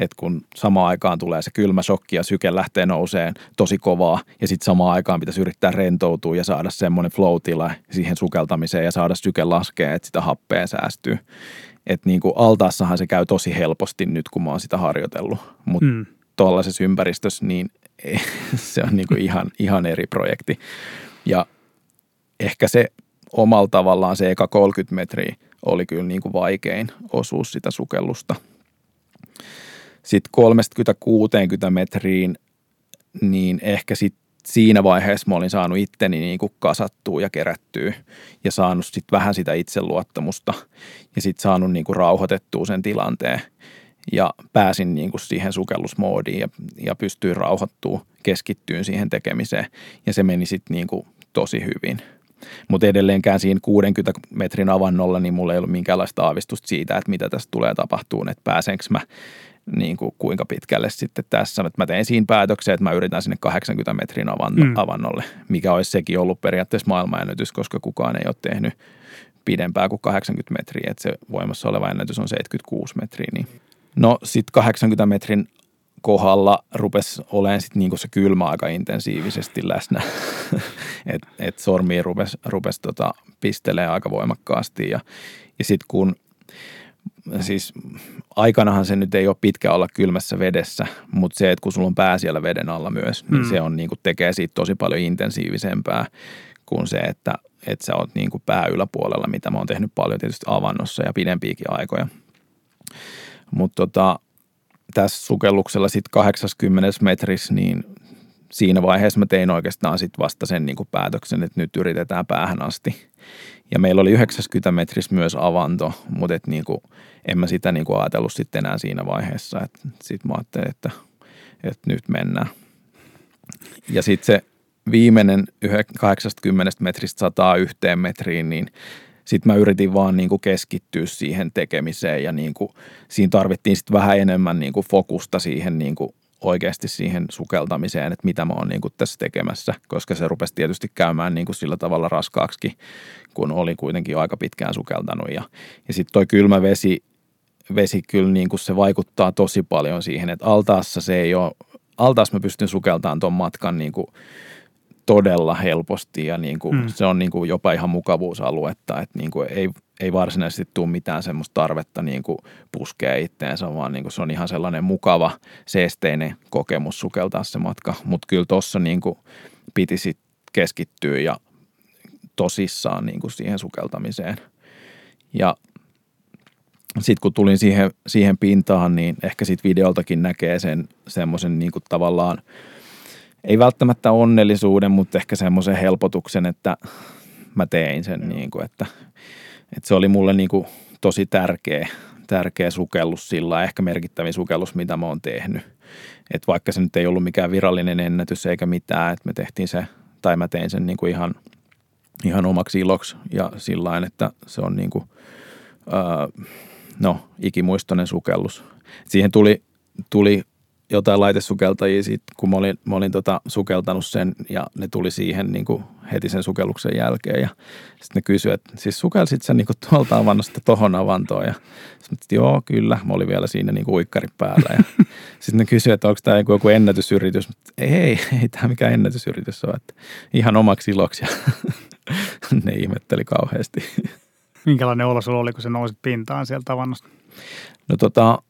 Et kun samaan aikaan tulee se kylmä shokki ja syke lähtee nouseen tosi kovaa ja sitten samaan aikaan pitäisi yrittää rentoutua ja saada semmoinen flow-tila siihen sukeltamiseen ja saada syke laskea, että sitä happea säästyy. Että niin kuin altaassahan se käy tosi helposti nyt, kun mä oon sitä harjoitellut, mutta mm. tuollaisessa ympäristössä niin [LAUGHS] se on niin kuin ihan, ihan eri projekti. Ja ehkä se omalla tavallaan se eka 30 metriä oli kyllä niin kuin vaikein osuus sitä sukellusta. Sitten 30-60 metriin, niin ehkä sit siinä vaiheessa mä olin saanut itteni niin kuin kasattua ja kerättyä ja saanut sitten vähän sitä itseluottamusta ja sitten saanut niin kuin rauhoitettua sen tilanteen ja pääsin niin kuin siihen sukellusmoodiin ja, ja pystyin rauhoittua, keskittyyn siihen tekemiseen ja se meni sitten niin kuin tosi hyvin – mutta edelleenkään siinä 60 metrin avannolla, niin mulla ei ollut minkäänlaista aavistusta siitä, että mitä tästä tulee tapahtumaan, että pääsenkö mä niin kuin kuinka pitkälle sitten tässä. Että mä tein siinä päätöksen, että mä yritän sinne 80 metrin avanno, mm. avannolle, mikä olisi sekin ollut periaatteessa maailmanennätys, koska kukaan ei ole tehnyt pidempää kuin 80 metriä, että se voimassa oleva ennätys on 76 metriä. Niin. No sitten 80 metrin kohdalla rupesi olemaan sit niinku se kylmä aika intensiivisesti läsnä. että [LAUGHS] et sormi rupesi rupes tota pistelee aika voimakkaasti. Ja, ja sitten kun, siis aikanahan se nyt ei ole pitkä olla kylmässä vedessä, mutta se, että kun sulla on pää siellä veden alla myös, niin mm. se on niinku tekee siitä tosi paljon intensiivisempää kuin se, että, että sä oot niinku pää yläpuolella, mitä mä oon tehnyt paljon tietysti avannossa ja pidempiäkin aikoja. Mutta tota, tässä sukelluksella sitten 80 metrissä, niin siinä vaiheessa mä tein oikeastaan sitten vasta sen niin kuin päätöksen, että nyt yritetään päähän asti. Ja meillä oli 90 metrissä myös avanto, mutta et niin kuin, en mä sitä niin kuin ajatellut sitten enää siinä vaiheessa. Sitten mä ajattelin, että, että nyt mennään. Ja sitten se viimeinen 80 metristä 101 metriin, niin sitten mä yritin vaan niin kuin keskittyä siihen tekemiseen ja niin kuin, siinä tarvittiin sitten vähän enemmän niin kuin fokusta siihen niin kuin oikeasti siihen sukeltamiseen, että mitä mä oon niin kuin tässä tekemässä, koska se rupesi tietysti käymään niin kuin sillä tavalla raskaaksi, kun oli kuitenkin aika pitkään sukeltanut. Ja, ja sitten toi kylmä vesi, vesi kyllä niin kuin se vaikuttaa tosi paljon siihen, että altaassa se ei ole, altaassa mä pystyn sukeltamaan tuon matkan niin kuin todella helposti ja niin kuin, mm. se on niin kuin jopa ihan mukavuusaluetta, että niin kuin ei, ei varsinaisesti tule mitään semmoista tarvetta niin kuin puskea itteensä, vaan niin kuin se on ihan sellainen mukava, seesteinen kokemus sukeltaa se matka, mutta kyllä tuossa niin kuin piti sit keskittyä ja tosissaan niin kuin siihen sukeltamiseen. Ja sitten kun tulin siihen, siihen pintaan, niin ehkä sitten videoltakin näkee sen semmoisen niin kuin tavallaan – ei välttämättä onnellisuuden, mutta ehkä semmoisen helpotuksen, että mä tein sen, niin kuin, että, että se oli mulle niin kuin tosi tärkeä, tärkeä sukellus sillä ehkä merkittävin sukellus, mitä mä oon tehnyt. Että vaikka se nyt ei ollut mikään virallinen ennätys eikä mitään, että me tehtiin se, tai mä tein sen niin kuin ihan, ihan omaksi iloksi ja sillä että se on niin kuin, öö, no, ikimuistoinen sukellus. Siihen tuli, tuli jotain laitesukeltajia sit, kun mä olin, mä olin tota sukeltanut sen ja ne tuli siihen niin kuin heti sen sukelluksen jälkeen. Ja sitten ne kysyivät, että siis sukelsit sä niin kuin tuolta avannosta tohon avantoon? Ja sitten joo kyllä, mä olin vielä siinä niin kuin uikkari päällä. Ja [LAUGHS] sitten ne kysyivät, että onko tämä joku, joku ennätysyritys, mutta ei, ei, ei tämä mikään ennätysyritys ole, että ihan omaksi iloksi. Ja [LAUGHS] ne ihmetteli kauheasti. Minkälainen olo sulla oli, kun sä nousit pintaan sieltä avannosta? No tota,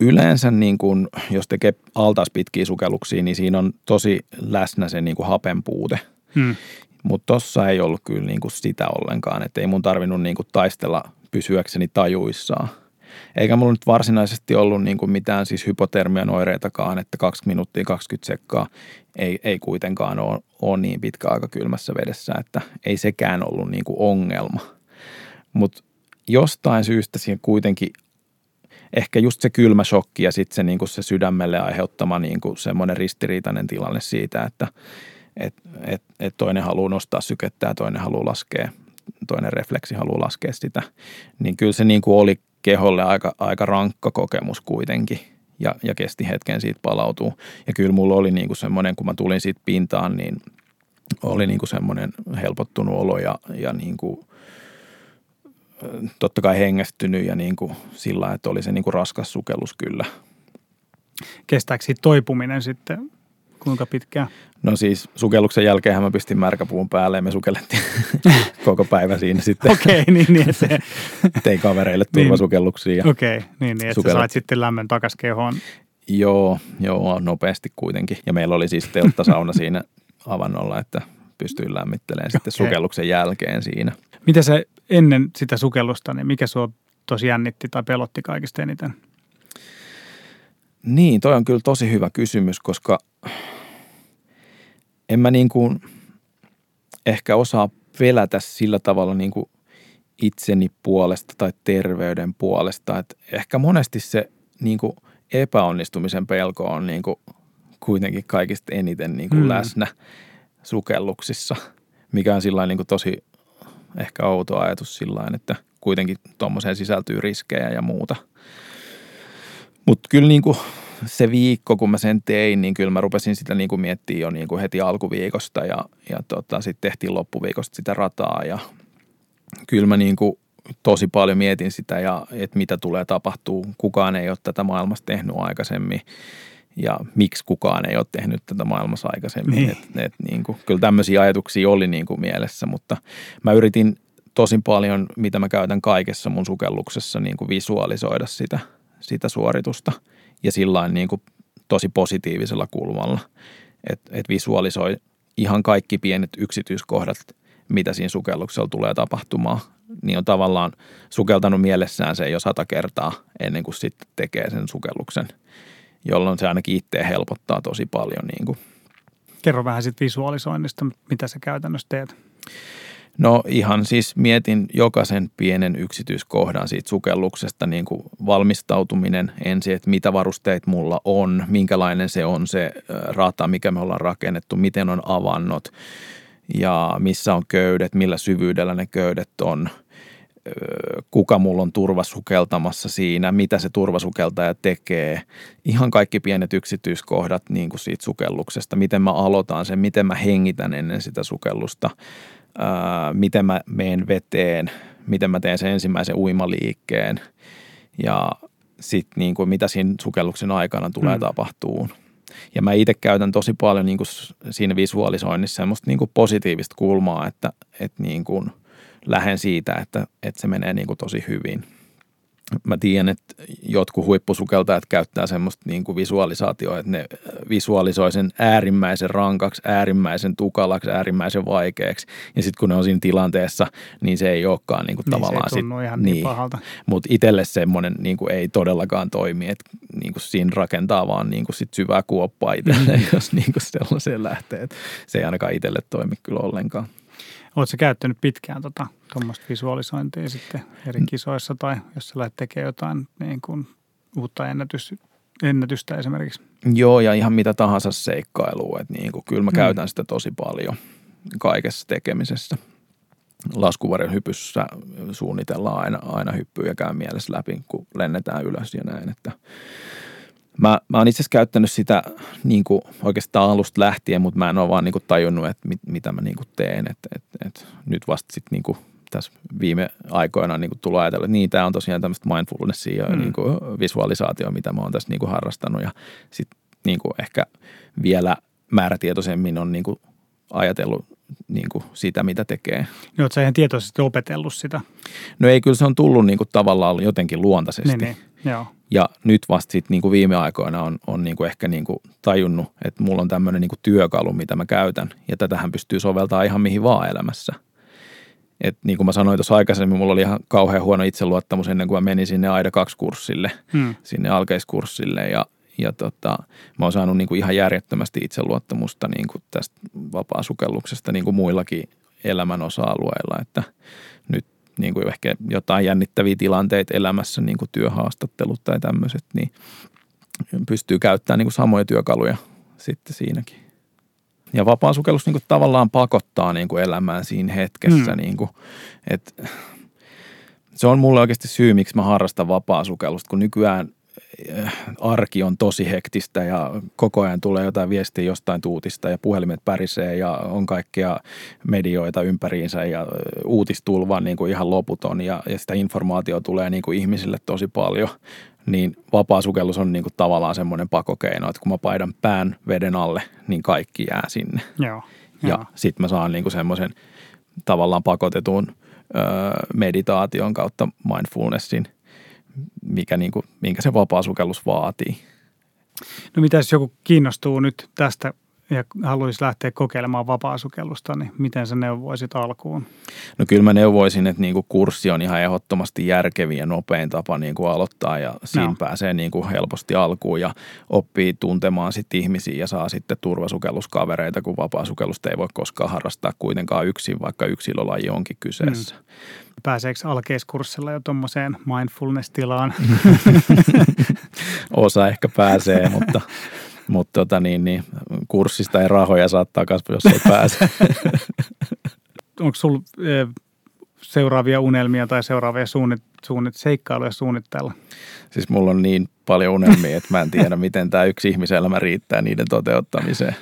yleensä niin kuin, jos tekee altaas pitkiä sukelluksia, niin siinä on tosi läsnä se niin kuin hapen puute. Hmm. Mutta tossa ei ollut kyllä niin kuin sitä ollenkaan, että ei mun tarvinnut niin kuin taistella pysyäkseni tajuissaan. Eikä mulla nyt varsinaisesti ollut niin kuin mitään siis hypotermian oireitakaan, että 2 minuuttia 20 sekkaa ei, ei kuitenkaan ole, ole niin pitkä aika kylmässä vedessä, että ei sekään ollut niin kuin ongelma. Mutta jostain syystä siihen kuitenkin ehkä just se kylmä shokki ja sitten se, niin kuin se sydämelle aiheuttama niin kuin semmoinen ristiriitainen tilanne siitä, että et, et, et toinen haluaa nostaa sykettä ja toinen haluaa laskea, toinen refleksi haluaa laskea sitä, niin kyllä se niin kuin oli keholle aika, aika rankka kokemus kuitenkin ja, ja kesti hetken siitä palautuu. Ja kyllä mulla oli niin kuin semmoinen, kun mä tulin siitä pintaan, niin oli niin kuin semmoinen helpottunut olo ja, ja niin kuin totta kai hengästynyt ja niin kuin sillä että oli se niin kuin raskas sukellus kyllä. Kestääkö siitä toipuminen sitten kuinka pitkään? No siis sukelluksen jälkeen mä pistin märkäpuun päälle ja me sukellettiin [LAUGHS] koko päivä siinä sitten. Okei, okay, niin, niin se... [LAUGHS] Tein kavereille niin. turvasukelluksia. Okei, okay, niin, niin että Sukellet... sait sitten lämmön takas kehoon. Joo, joo, nopeasti kuitenkin. Ja meillä oli siis telttasauna siinä avannolla, että pystyin lämmittelemään okay. sitten sukelluksen jälkeen siinä. Mitä se ennen sitä sukellusta, niin mikä sua tosi jännitti tai pelotti kaikista eniten? Niin, toi on kyllä tosi hyvä kysymys, koska en mä niin kuin ehkä osaa pelätä sillä tavalla niin kuin itseni puolesta tai terveyden puolesta. että ehkä monesti se niin kuin epäonnistumisen pelko on niin kuin kuitenkin kaikista eniten niin kuin mm. läsnä sukelluksissa, mikä on sillä niin kuin tosi ehkä outo ajatus sillä että kuitenkin tuommoiseen sisältyy riskejä ja muuta. Mutta kyllä niin kuin se viikko, kun mä sen tein, niin kyllä mä rupesin sitä niin kuin miettimään jo niin kuin heti alkuviikosta ja, ja tota, sitten tehtiin loppuviikosta sitä rataa ja kyllä mä niin kuin tosi paljon mietin sitä ja että mitä tulee tapahtuu. Kukaan ei ole tätä maailmassa tehnyt aikaisemmin ja miksi kukaan ei ole tehnyt tätä maailmassa aikaisemmin. Niin. Et, et, niin kuin, kyllä tämmöisiä ajatuksia oli niin kuin mielessä, mutta mä yritin tosi paljon, mitä mä käytän kaikessa mun sukelluksessa, niin kuin visualisoida sitä, sitä suoritusta ja sillä niin kuin tosi positiivisella kulmalla, että et visualisoi ihan kaikki pienet yksityiskohdat, mitä siinä sukelluksella tulee tapahtumaan, niin on tavallaan sukeltanut mielessään se jo sata kertaa ennen kuin sitten tekee sen sukelluksen, jolloin se ainakin itse helpottaa tosi paljon. Niin kuin. Kerro vähän sitten visualisoinnista, mitä sä käytännössä teet. No ihan siis mietin jokaisen pienen yksityiskohdan siitä sukelluksesta, niin kuin valmistautuminen ensin, että mitä varusteet mulla on, minkälainen se on se rata, mikä me ollaan rakennettu, miten on avannot ja missä on köydet, millä syvyydellä ne köydet on, kuka mulla on turvasukeltamassa siinä, mitä se turvasukeltaja tekee. Ihan kaikki pienet yksityiskohdat niin kuin siitä sukelluksesta, miten mä aloitan sen, miten mä hengitän ennen sitä sukellusta – ää, miten mä meen veteen, miten mä teen sen ensimmäisen uimaliikkeen ja sitten niin kuin mitä siinä sukelluksen aikana tulee mm. tapahtuu. Ja mä itse käytän tosi paljon niin kuin siinä visualisoinnissa semmoista niin kuin positiivista kulmaa, että, että niin kuin lähden siitä, että, että se menee niin kuin tosi hyvin – mä tiedän, että jotkut huippusukeltajat käyttää semmoista niin kuin visualisaatioa, että ne visualisoi sen äärimmäisen rankaksi, äärimmäisen tukalaksi, äärimmäisen vaikeaksi. Ja sitten kun ne on siinä tilanteessa, niin se ei olekaan niin kuin niin, tavallaan... Se ei sit, ihan niin, niin pahalta. Mutta itselle semmoinen niin kuin ei todellakaan toimi, että niin kuin siinä rakentaa vaan niin kuin sit syvää kuoppaa itselleen, mm. [LAUGHS] jos niin kuin sellaiseen lähtee. Et se ei ainakaan itselle toimi kyllä ollenkaan. Oletko käyttänyt pitkään tuota tuommoista visualisointia sitten eri kisoissa tai jos sä lähdet tekemään jotain niin kuin uutta ennätys, ennätystä esimerkiksi? Joo, ja ihan mitä tahansa seikkailua. Että niin kuin, kyllä mä mm. käytän sitä tosi paljon kaikessa tekemisessä. Laskuvarjon hypyssä suunnitellaan aina, aina hyppyä ja käy mielessä läpi, kun lennetään ylös ja näin. Että Mä, mä oon itse asiassa käyttänyt sitä niin kuin oikeastaan alusta lähtien, mutta mä en ole vaan niin kuin tajunnut, että mit, mitä mä niin kuin teen. Et, et, et nyt vasta sitten niin kuin tässä viime aikoina niin kuin tullut ajatella, että niin, tämä on tosiaan tämmöistä mindfulnessia ja mm. niin kuin visualisaatio, mitä mä oon tässä niin kuin harrastanut. Ja sitten niin kuin ehkä vielä määrätietoisemmin on niin kuin ajatellut niin kuin sitä, mitä tekee. No, oletko ihan tietoisesti opetellut sitä? No ei, kyllä se on tullut niin kuin tavallaan jotenkin luontaisesti. Niin, niin. Joo. Ja nyt vasta sit niin kuin viime aikoina on, on niin kuin ehkä niin kuin tajunnut, että mulla on tämmöinen niin kuin työkalu, mitä mä käytän. Ja tätähän pystyy soveltaa ihan mihin vaan elämässä. Et niin kuin mä sanoin tuossa aikaisemmin, mulla oli ihan kauhean huono itseluottamus ennen kuin mä menin sinne AIDA 2-kurssille, hmm. sinne alkeiskurssille. Ja, ja tota, mä oon saanut niin kuin ihan järjettömästi itseluottamusta niin kuin tästä vapaasukelluksesta niin kuin muillakin elämän osa-alueilla. Että nyt niin kuin ehkä jotain jännittäviä tilanteita elämässä, niin kuin työhaastattelut tai tämmöiset, niin pystyy käyttämään niin kuin samoja työkaluja sitten siinäkin. Ja vapaa sukellus niin kuin tavallaan pakottaa niin kuin elämään siinä hetkessä. Mm. Niin kuin, että se on mulle oikeasti syy, miksi mä harrastan vapaa sukellusta, kun nykyään arki on tosi hektistä ja koko ajan tulee jotain viestiä jostain tuutista ja puhelimet pärisee ja on kaikkia medioita ympäriinsä ja uutistulva on niin kuin ihan loputon ja, ja sitä informaatiota tulee niin kuin ihmisille tosi paljon, niin vapaa sukellus on niin kuin tavallaan semmoinen pakokeino, että kun mä paidan pään veden alle, niin kaikki jää sinne. Joo. Ja sitten mä saan niin kuin semmoisen tavallaan pakotetun ö, meditaation kautta mindfulnessin, mikä niin kuin, minkä se vapaa sukellus vaatii. No mitä jos joku kiinnostuu nyt tästä ja haluaisi lähteä kokeilemaan vapaasukellusta, niin miten sä neuvoisit alkuun? No kyllä mä neuvoisin, että niin kuin kurssi on ihan ehdottomasti järkeviä ja nopein tapa niin kuin aloittaa ja siinä no. pääsee niin kuin helposti alkuun ja oppii tuntemaan sitten ihmisiä ja saa sitten turvasukelluskavereita, kun vapaasukellusta ei voi koskaan harrastaa kuitenkaan yksin, vaikka yksilölaji onkin kyseessä. Mm. Pääseekö alkeiskurssilla jo tuommoiseen mindfulness-tilaan? [LAUGHS] Osa ehkä pääsee, mutta mutta tota niin, niin, kurssista ei rahoja saa takaisin, jos ei pääse. [LAUGHS] Onko sinulla e, seuraavia unelmia tai seuraavia suunnit, suunnit, seikkailuja suunnitteilla? Siis mulla on niin paljon unelmia, että mä en tiedä, miten tämä yksi ihmiselämä riittää niiden toteuttamiseen.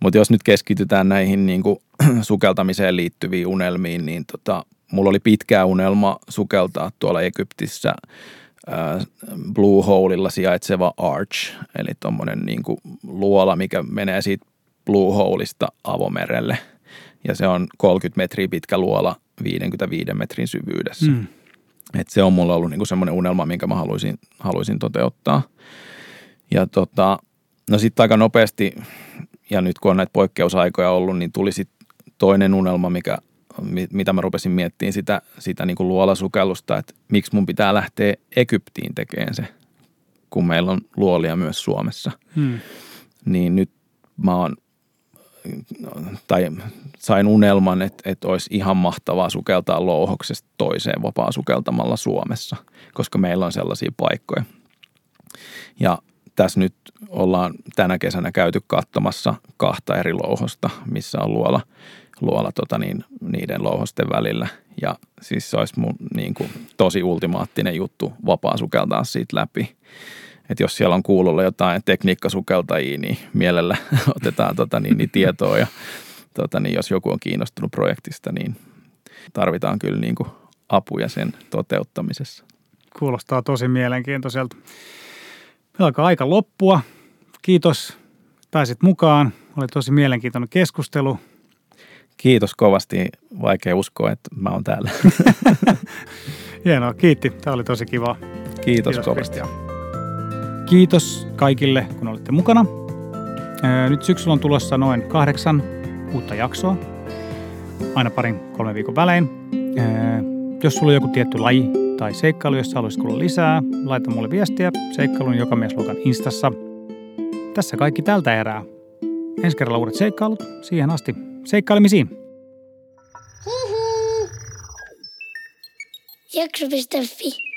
Mutta jos nyt keskitytään näihin niin kuin, [CLEARS THROAT] sukeltamiseen liittyviin unelmiin, niin tota, mulla oli pitkä unelma sukeltaa tuolla Egyptissä – Blue Holeilla sijaitseva arch, eli tuommoinen niin luola, mikä menee siitä Blue Holeista avomerelle. Ja se on 30 metriä pitkä luola 55 metrin syvyydessä. Mm. Et se on mulla ollut niin semmoinen unelma, minkä mä haluaisin, haluaisin toteuttaa. Ja tota, no sitten aika nopeasti, ja nyt kun on näitä poikkeusaikoja ollut, niin tuli sitten toinen unelma, mikä mitä mä rupesin miettimään sitä, sitä niin kuin luolasukellusta, että miksi mun pitää lähteä Egyptiin tekemään se, kun meillä on luolia myös Suomessa. Hmm. Niin nyt mä oon, tai sain unelman, että, että olisi ihan mahtavaa sukeltaa louhoksesta toiseen vapaa sukeltamalla Suomessa, koska meillä on sellaisia paikkoja. Ja tässä nyt ollaan tänä kesänä käyty katsomassa kahta eri louhosta, missä on luola luola tota niin, niiden louhosten välillä. Ja siis se olisi mun niin kuin, tosi ultimaattinen juttu vapaa sukeltaa siitä läpi. Että jos siellä on kuulolla jotain tekniikkasukeltajia, niin mielellä [LAUGHS] otetaan tota niin, niin tietoa ja tota niin, jos joku on kiinnostunut projektista, niin tarvitaan kyllä niin kuin apuja sen toteuttamisessa. Kuulostaa tosi mielenkiintoiselta. Meillä alkaa aika loppua. Kiitos, pääsit mukaan. Oli tosi mielenkiintoinen keskustelu. Kiitos kovasti. Vaikea uskoa, että mä oon täällä. [LAUGHS] Hienoa, kiitti. Tämä oli tosi kiva. Kiitos, Kiitos kovasti. Christian. Kiitos kaikille, kun olitte mukana. Nyt syksyllä on tulossa noin kahdeksan uutta jaksoa. Aina parin kolmen viikon välein. Jos sulla on joku tietty laji tai seikkailu, jossa haluaisit kuulla lisää, laita mulle viestiä seikkailun joka mies Instassa. Tässä kaikki tältä erää. Ensi kerralla uudet seikkailut. Siihen asti Seikkailemisiin! Jakso.fi